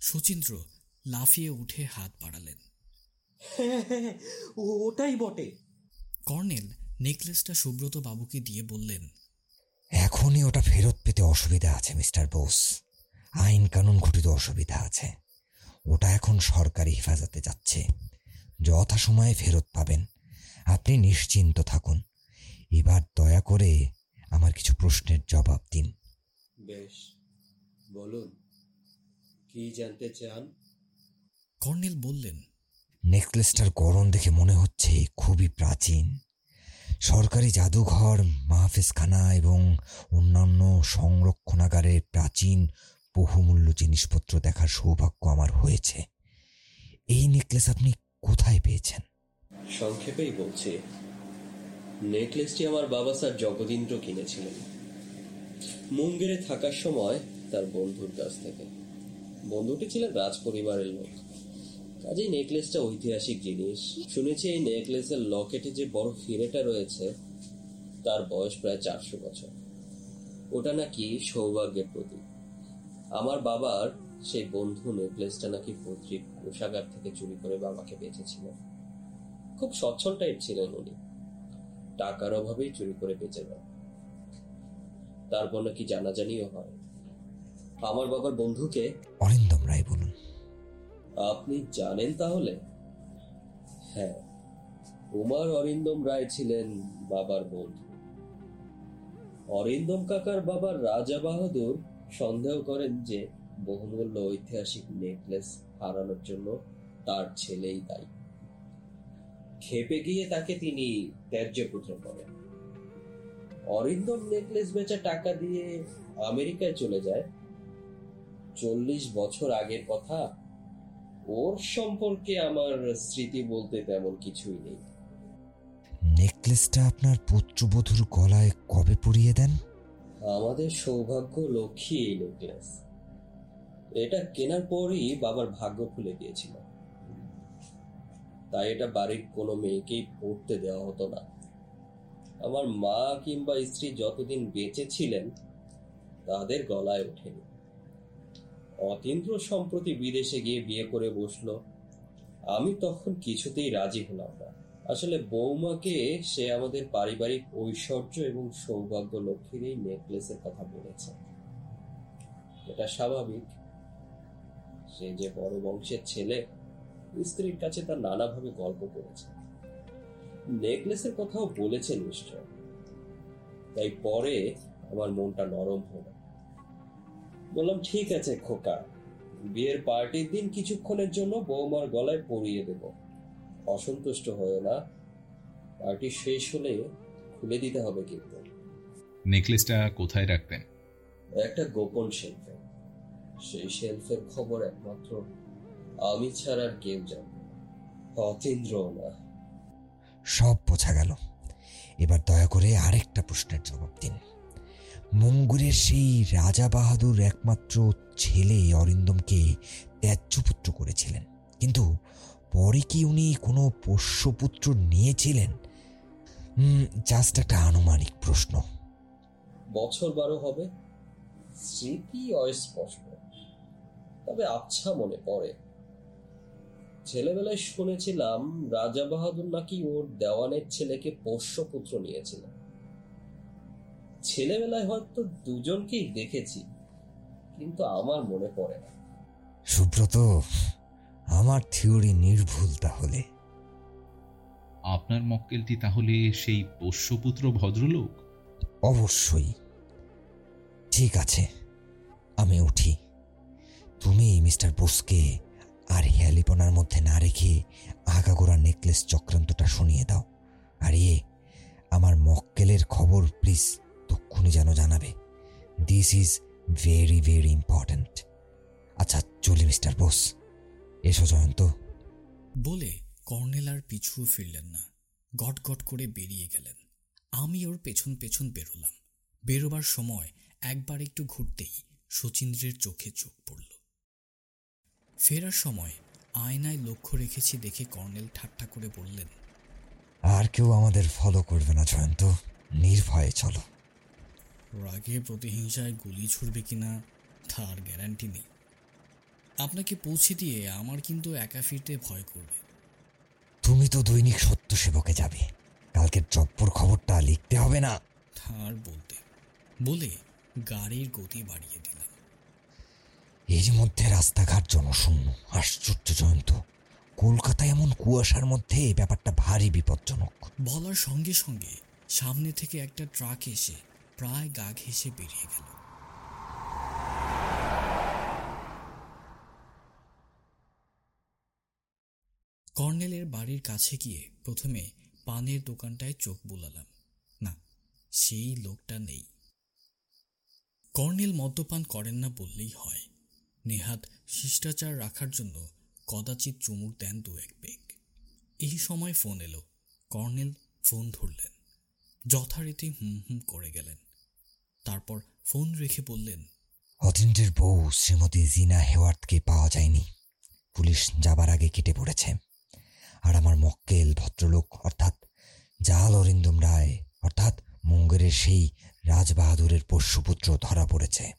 সুচিন্দ্র লাফিয়ে উঠে হাত বাড়ালেন। হ্যাঁ হ্যাঁ ও- ওটাই বটে। কর্নেল নেকলেসটা সুব্রত বাবুকে দিয়ে বললেন এখনই ওটা ফেরত পেতে অসুবিধা আছে মিস্টার বোস। আইন কানুন ঘটিত অসুবিধা আছে। ওটা এখন সরকারি হেফাজতে যাচ্ছে। যথাসময়ে ফেরত পাবেন। আপনি নিশ্চিন্ত থাকুন। এবার দয়া করে আমার কিছু প্রশ্নের জবাব দিন। বেশ বলুন কি জানতে চান? কর্নেল বললেন নেকলেসটার গড়ন দেখে মনে হচ্ছে খুবই প্রাচীন। সরকারি জাদুঘর মাহফিজখানা এবং অন্যান্য সংরক্ষণাগারের প্রাচীন বহুমূল্য জিনিসপত্র দেখার সৌভাগ্য আমার হয়েছে। এই নেকলেস আপনি কোথায় পেয়েছেন? সংক্ষেপেই বলছি নেকলেসটি আমার বাবা স্যার জগদীন্দ্র কিনেছিলেন। মুঙ্গেরে থাকার সময় তার বন্ধুর কাছ থেকে। বন্ধুটি ছিলেন রাজ পরিবারের লোক। কাজেই নেকলেসটা ঐতিহাসিক জিনিস। শুনেছি এই নেকলেসের লকেটে যে বড় হিরেটা রয়েছে, তার বয়স প্রায় চারশো বছর। ওটা নাকি সৌভাগ্যের প্রতীক। আমার বাবার সেই বন্ধু নেকলেসটা নাকি পৈতৃক কোষাগার থেকে চুরি করে বাবাকে বেঁচেছিলেন খুব সচ্ছল টাইপ ছিলেন উনি। টাকার অভাবেই চুরি করে বেঁচে যান তারপর নাকি জানাজানিও হয়। আমার বাবার বন্ধুকে অরিন্দম রায় বলুন। আপনি জানেন তাহলে? হ্যাঁ উমার অরিন্দম রায় ছিলেন বাবার বন্ধু অরিন্দম কাকার বাবার রাজা বাহাদুর সন্দেহ করেন যে বহুমূল্য ঐতিহাসিক নেকলেস হারানোর জন্য তার ছেলেই দায়ী। খেপে গিয়ে তাকে তিনি ত্যায্যপুত্র করেন অরিন্দম নেকলেস বেচা টাকা দিয়ে আমেরিকায় চলে যায়। চল্লিশ বছর আগের কথা ওর সম্পর্কে আমার স্মৃতি বলতে তেমন কিছুই নেই। নেকলেসটা আপনার পুত্রবধূর গলায় কবে পরিয়ে দেন? আমাদের সৌভাগ্য লক্ষ্মী এই নেকলেস। এটা কেনার পরই বাবার ভাগ্য খুলে গিয়েছিল। তাই এটা বাড়ির কোনো মেয়েকেই পড়তে দেওয়া হতো না। আমার মা কিংবা স্ত্রী যতদিন বেঁচে ছিলেন তাদের গলায় ওঠেনি। অতীন্দ্র সম্প্রতি বিদেশে গিয়ে বিয়ে করে বসল। আমি তখন কিছুতেই রাজি হলাম না। আসলে বৌমাকে সে আমাদের পারিবারিক ঐশ্বর্য এবং সৌভাগ্য লক্ষ্মীর এই নেকলেসের কথা বলেছে। এটা স্বাভাবিক। সে যে বড় বংশের ছেলে, স্ত্রীর কাছে তার নানাভাবে গল্প করেছে। নেকলেসের কথাও বলেছে নিশ্চয়। তাই পরে আমার মনটা নরম হলো। বললাম ঠিক আছে খোকা বিয়ের পার্টির দিন কিছুক্ষণের জন্য বৌমার গলায় পরিয়ে দেব। অসন্তুষ্ট হয়ে না। পার্টি শেষ হলে খুলে দিতে হবে কিন্তু। নেকলেসটা কোথায় রাখতেন একটা গোপন শেলফে। সেই শেলফের খবর একমাত্র আমি ছাড়া আর কেউ জানে অতীন্দ্র না। সব বোঝা গেল। এবার দয়া করে আরেকটা প্রশ্নের জবাব দিন। মঙ্গুরের সেই রাজা বাহাদুর একমাত্র ছেলে অরিন্দমকে ত্যায্যপুত্র করেছিলেন। কিন্তু পরে কি উনি কোনো পোষ্যপুত্র নিয়েছিলেন? জাস্ট একটা আনুমানিক প্রশ্ন। বছর বারো হবে। স্মৃতি অস্পষ্ট। তবে আচ্ছা মনে পড়ে। ছেলেবেলায় শুনেছিলাম রাজা বাহাদুর নাকি ওর দেওয়ানের ছেলেকে পোষ্যপুত্র নিয়েছিলেন। ছেলেবেলায় হয়তো দুজনকেই দেখেছি কিন্তু আমার মনে পড়ে না। সুব্রত আমার থিওরি নির্ভুল তাহলে। আপনার মক্কেলটি তাহলে সেই পোষ্যপুত্র ভদ্রলোক? অবশ্যই। ঠিক আছে আমি উঠি। তুমি মিস্টার বোসকে আর হেয়ালিপনার মধ্যে না রেখে আগাগোড়া নেকলেস চক্রান্তটা শুনিয়ে দাও। আর ইয়ে আমার মক্কেলের খবর প্লিজ তক্ষুনি যেন জানাবে। This is very very important আচ্ছা চলি মিস্টার বোস। এসো জয়ন্ত। বলে কর্নেল আর পিছু ফিরলেন না। গট গট করে বেরিয়ে গেলেন। আমি ওর পেছন পেছন বেরোলাম। বেরোবার সময় একবার একটু ঘুরতেই শচীন্দ্রের চোখে চোখ পড়ল। ফেরার সময় আয়নায় লক্ষ্য রেখেছি দেখে কর্নেল ঠাট্টা করে বললেন আর কেউ আমাদের ফলো করবে না জয়ন্ত। নির্ভয়ে চলো। রাগে প্রতিহিংসায় গুলি ছুড়বে কিনা তার গ্যারান্টি নেই। আপনাকে পৌঁছে দিয়ে আমার কিন্তু একা ফিরতে ভয় করবে। তুমি তো দৈনিক সত্য সেবকে যাবে। কালকের জব্বর খবরটা লিখতে হবে না। তার বলতে বলে গাড়ির গতি বাড়িয়ে দিলাম। এর মধ্যে রাস্তাঘাট জনশূন্য আশ্চর্য জয়ন্ত। কলকাতায় এমন কুয়াশার মধ্যে ব্যাপারটা ভারী বিপজ্জনক। বলার সঙ্গে সঙ্গে সামনে থেকে একটা ট্রাক এসে প্রায় গা ঘেসে বেরিয়ে গেল। কর্নেলের বাড়ির কাছে গিয়ে প্রথমে পানের দোকানটায় চোখ বুলালাম। না, সেই লোকটা নেই। কর্নেল মদ্যপান করেন না বললেই হয়। নেহাত শিষ্টাচার রাখার জন্য কদাচিৎ চুমুক দেন দু এক বেগ এই সময় ফোন এলো। কর্নেল ফোন ধরলেন। যথারীতি হুম হুম করে গেলেন। তারপর ফোন রেখে বললেন অতীন্দ্রের বউ শ্রীমতী জিনা হেওয়ার্থকে পাওয়া যায়নি। পুলিশ যাবার আগে কেটে পড়েছে। আর আমার মক্কেল ভদ্রলোক অর্থাৎ জাল অরিন্দম রায় অর্থাৎ মুঙ্গেরের সেই রাজবাহাদুরের পোষ্যপুত্র ধরা পড়েছে।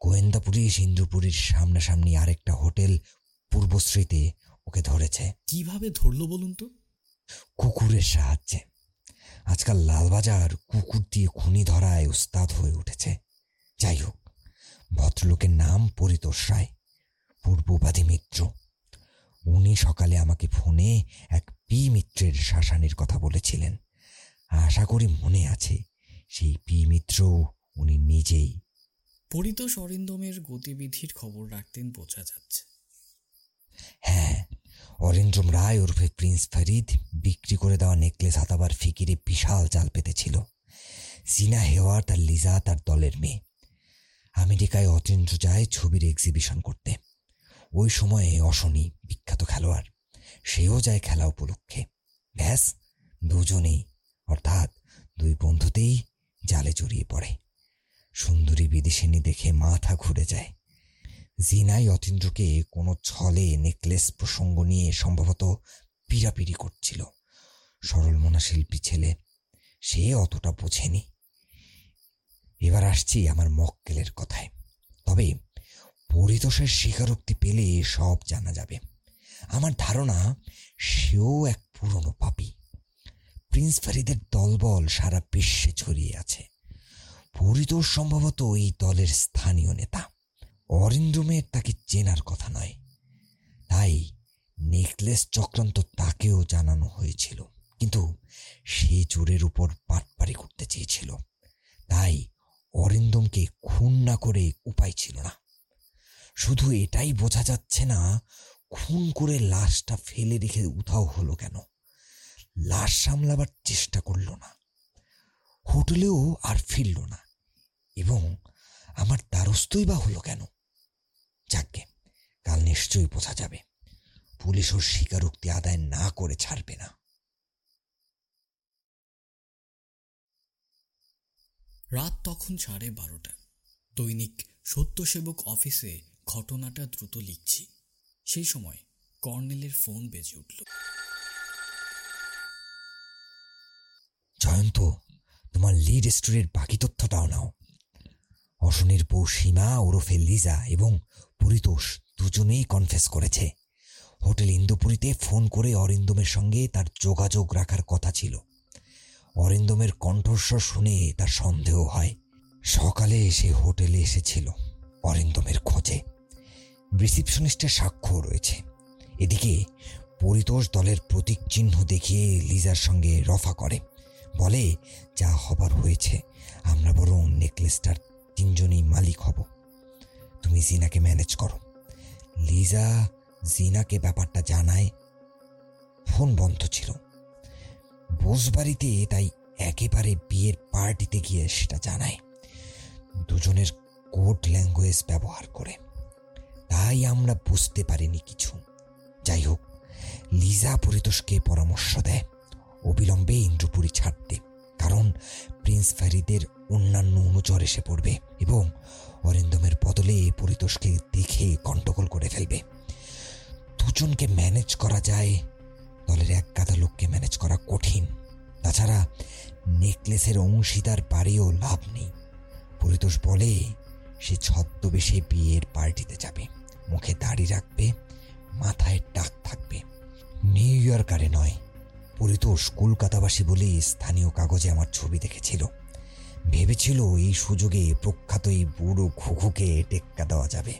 গোয়েন্দা পুলিশ ইন্দ্রপুরীর সামনাসামনি আরেকটা হোটেল পূর্বশ্রীতে ওকে ধরেছে। কীভাবে ধরলো বলুন তো? কুকুরের সাহায্যে। আজকাল লালবাজার কুকুর দিয়ে খুনি ধরায় উস্তাদ হয়ে উঠেছে। যাই হোক ভদ্রলোকের নাম পরিতোষ রায় পূর্ববাদী মিত্র। উনি সকালে আমাকে ফোনে এক পি মিত্রের শাসানির কথা বলেছিলেন। আশা করি মনে আছে সেই পি মিত্র উনি নিজেই। পরিতোষ অরিন্দমের গতিবিধির খবর রাখতেন বোঝা যাচ্ছে। হ্যাঁ অরিন্দ্রম রায় ওরফে প্রিন্স ফরিদ বিক্রি করে দেওয়া নেকলেস হাতাবার ফিকিরে বিশাল জাল পেতেছিল। সিনা হেওয়ার তার লিজা তার দলের মেয়ে। আমেরিকায় অতীন্দ্র যায় ছবির এক্সিবিশন করতে। ওই সময়ে অশনি বিখ্যাত খেলোয়াড়। সেও যায় খেলা উপলক্ষে। ব্যাস, দুজনেই, অর্থাৎ দুই বন্ধুতেই জালে জড়িয়ে পড়ে। সুন্দরী বিদেশিনী দেখে মাথা ঘুরে যায়। জিনাই অতীন্দ্রকে কোনো ছলে নেকলেস প্রসঙ্গ নিয়ে সম্ভবত পিড়াপিড়ি করছিল। সরলমনা শিল্পী ছেলে, সে অতটা বোঝেনি। এবার আসছি আমার মক্কেলের কথায়। তবে পরিতোষের স্বীকারোক্তি পেলে সব জানা যাবে। আমার ধারণা, সেও এক পুরনো পাপি। প্রিন্স ফারিদের দলবল সারা বিশ্বে ছড়িয়ে আছে। পরিতোষ সম্ভবত এই দলের স্থানীয় নেতা। অরিন্দমের তাকে চেনার কথা নয়। তাই নেকলেস চক্রান্ত তাকেও জানানো হয়েছিল। কিন্তু সে চোরের উপর পাটপাড়ি করতে চেয়েছিল। তাই অরিন্দমকে খুন না করে উপায় ছিল না। শুধু এটাই বোঝা যাচ্ছে না, খুন করে লাশটা ফেলে রেখে উধাও হলো কেন? লাশ সামলাবার চেষ্টা করল না। হোটেলেও আর ফিরল না। এবং আমার দ্বারস্থই বা হলো কেন? যাকে কাল নিশ্চয়ই বোঝা যাবে। পুলিশ ওর স্বীকারোক্তি আদায় না করে ছাড়বে না। রাত তখন সাড়ে বারোটা। দৈনিক সত্যসেবক অফিসে ঘটনাটা দ্রুত লিখছি। সেই সময় কর্নেলের ফোন বেজে উঠল। জয়ন্ত তোমার লিড স্টোরির বাকি তথ্যটাও নাও। অশনির বউ সীমা, ওরফে লিজা এবং পরিতোষ দুজনেই কনফেস করেছে। হোটেল ইন্দুপুরীতে ফোন করে অরিন্দমের সঙ্গে তার যোগাযোগ রাখার কথা ছিল। অরিন্দমের কণ্ঠস্বর শুনে তার সন্দেহ হয়। সকালে এসে হোটেলে এসেছিল অরিন্দমের খোঁজে। রিসিপশনিস্টের সাক্ষ্য রয়েছে। এদিকে পরিতোষ দলের প্রতীক চিহ্ন দেখিয়ে লিজার সঙ্গে রফা করে। বলে, যা হবার হয়েছে, আমরা বরং নেকলেসটার তিনজনই মালিক হব। তুমি জিনাকে ম্যানেজ করো। লিজা জিনাকে ব্যাপারটা জানায়। ফোন বন্ধ ছিল। বোসবাড়িতে তাই একেবারে বিয়ের পার্টিতে গিয়ে সেটা জানায়। দুজনের কোড ল্যাঙ্গুয়েজ ব্যবহার করে। তাই আমরা বুঝতে পারিনি কিছু। যাই হোক, লিজা পরিতোষকে পরামর্শ দেয়। অবিলম্বে ইন্দ্রপুরী ছাড়তে। কারণ প্রিন্স ফ্যারিদের অন্যান্য অনুচর এসে পড়বে এবং অরিন্দমের বদলে পরিতোষকে দেখে গন্ডগোল করে ফেলবে। দুজনকে ম্যানেজ করা যায়, দলের এক গাদা লোককে ম্যানেজ করা কঠিন। তাছাড়া নেকলেসের অংশীদার বাড়িও লাভ নেই। পরিতোষ বলে, সে ছদ্মবেশে বিয়ের পার্টিতে যাবে, মুখে দাড়ি রাখবে, মাথায় টাক থাকবে। নিউ ইয়র্কারে নয়, পরিতোষ কলকাতাবাসী বলে স্থানীয় কাগজে আমার ছবি দেখেছিল। ভেবেছিল এই সুযোগে প্রখ্যাত এই বুড়ো ঘুঘুকে টেক্কা দেওয়া যাবে।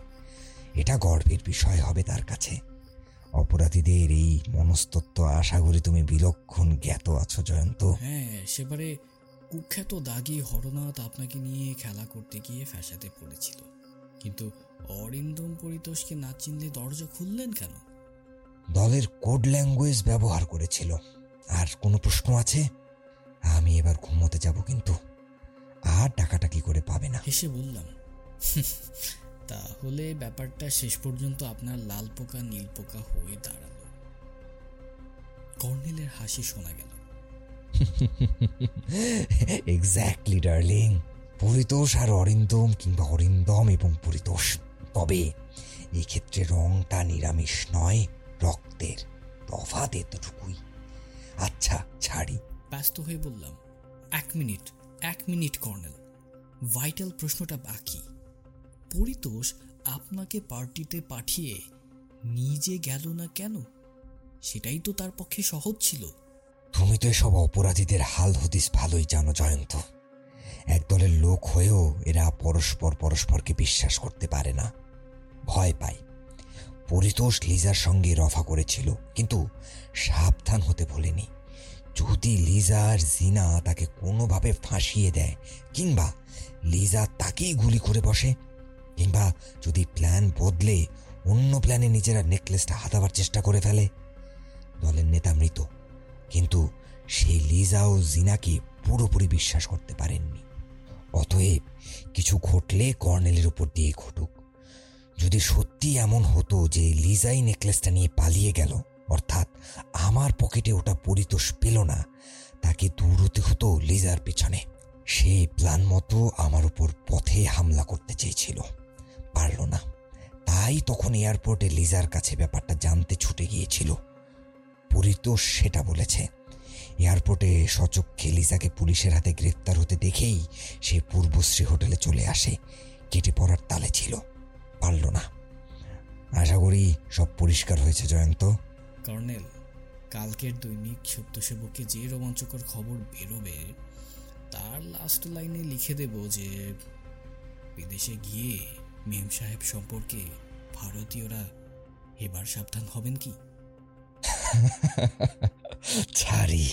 এটা গর্বের বিষয় হবে তার কাছে। অপরাধীদের এই মনস্তত্ব আশা করি তুমি বিলক্ষণ জ্ঞাত আছো জয়ন্ত। হ্যাঁ সেবারে কুখ্যাত দাগি হরনাথ আপনাকে নিয়ে খেলা করতে গিয়ে ফ্যাসাতে পড়েছিল। কিন্তু অরিন্দম পরিতোষকে না চিনলে দরজা খুললেন কেন? দলের কোড ল্যাঙ্গুয়েজ ব্যবহার করেছিল। আর কোনো প্রশ্ন আছে? আমি এবার ঘুমোতে যাব কিন্তু। আর টাকাটা কি করে পাবে না। হেসে বললাম তাহলে ব্যাপারটা শেষ পর্যন্ত আপনার লাল পোকা নীল পোকা হয়ে দাঁড়াল। কর্নেলের হাসি শোনা গেল। এক্স্যাক্টলি ডার্লিং পরিতোষ আর অরিন্দম কিংবা অরিন্দম এবং পরিতোষ তবে এই ক্ষেত্রে রংটা নিরামিষ নয় রক্তের তফাৎ এতটুকুই। আচ্ছা ছাড়ি। ব্যস্ত হয়ে বললাম এক মিনিট এক মিনিট, কর্নেল। ভাইটাল প্রশ্নটা বাকি। পরিতোষ আপনাকে পার্টিতে পাঠিয়ে নিজে গেল না কেন? সেটাই তো তার পক্ষে সহজ ছিল। তুমি তো এসব অপরাধীদের হাল হদিস ভালোই জানো, জয়ন্ত। একদলের লোক হয়েও এরা পরস্পর পরস্পরকে বিশ্বাস করতে পারে না। ভয় পায়। পরিতোষ লিজার সঙ্গে রফা করেছিল, কিন্তু সাবধান হতে ভোলেনি। যদি লিজা আর জিনা তাকে কোনোভাবে ফাঁসিয়ে দেয়, কিংবা লিজা তাকেই গুলি করে বসে, কিংবা যদি প্ল্যান বদলে অন্য প্ল্যানে নিজেরা নেকলেসটা হাতাবার চেষ্টা করে ফেলে, দলের নেতা মৃত। কিন্তু সেই লিজা ও জিনাকে পুরোপুরি বিশ্বাস করতে পারেননি। অতএব কিছু ঘটলে কর্নেলের উপর দিয়ে ঘটুক। যদি সত্যি এমন হতো যে লিজাই নেকলেসটা নিয়ে পালিয়ে গেল অর্থাৎ আমার পকেটে ওটা পরিতোষ পেল না। তাকে দৌড়তে হতো লেজার পিছনে। সেই প্ল্যান মতো আমার উপর পথে হামলা করতে চেয়েছিল। পারল না। তাই তখন এয়ারপোর্টে লিজার কাছে ব্যাপারটা জানতে ছুটে গিয়েছিল। পরিতোষ সেটা বলেছে। এয়ারপোর্টে সচক্ষে লিজাকে পুলিশের হাতে গ্রেফতার হতে দেখেই সে পূর্বশ্রী হোটেলে চলে আসে। কেটে পড়ার তালে ছিল। পারল না। আশা করি সব পরিষ্কার হয়েছে জয়ন্ত। কর্নেল, কালকের দৈনিক সত্যসেবকে যে রোমাঞ্চকর খবর বেরোবে, তার লাস্ট লাইনে লিখে দেব যে, বিদেশে গিয়ে মেম সাহেব সম্পর্কে ভারতীয়রা এবার সাবধান হবেন কি? ছাড়ি,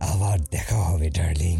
আবার দেখা হবে ডার্লিং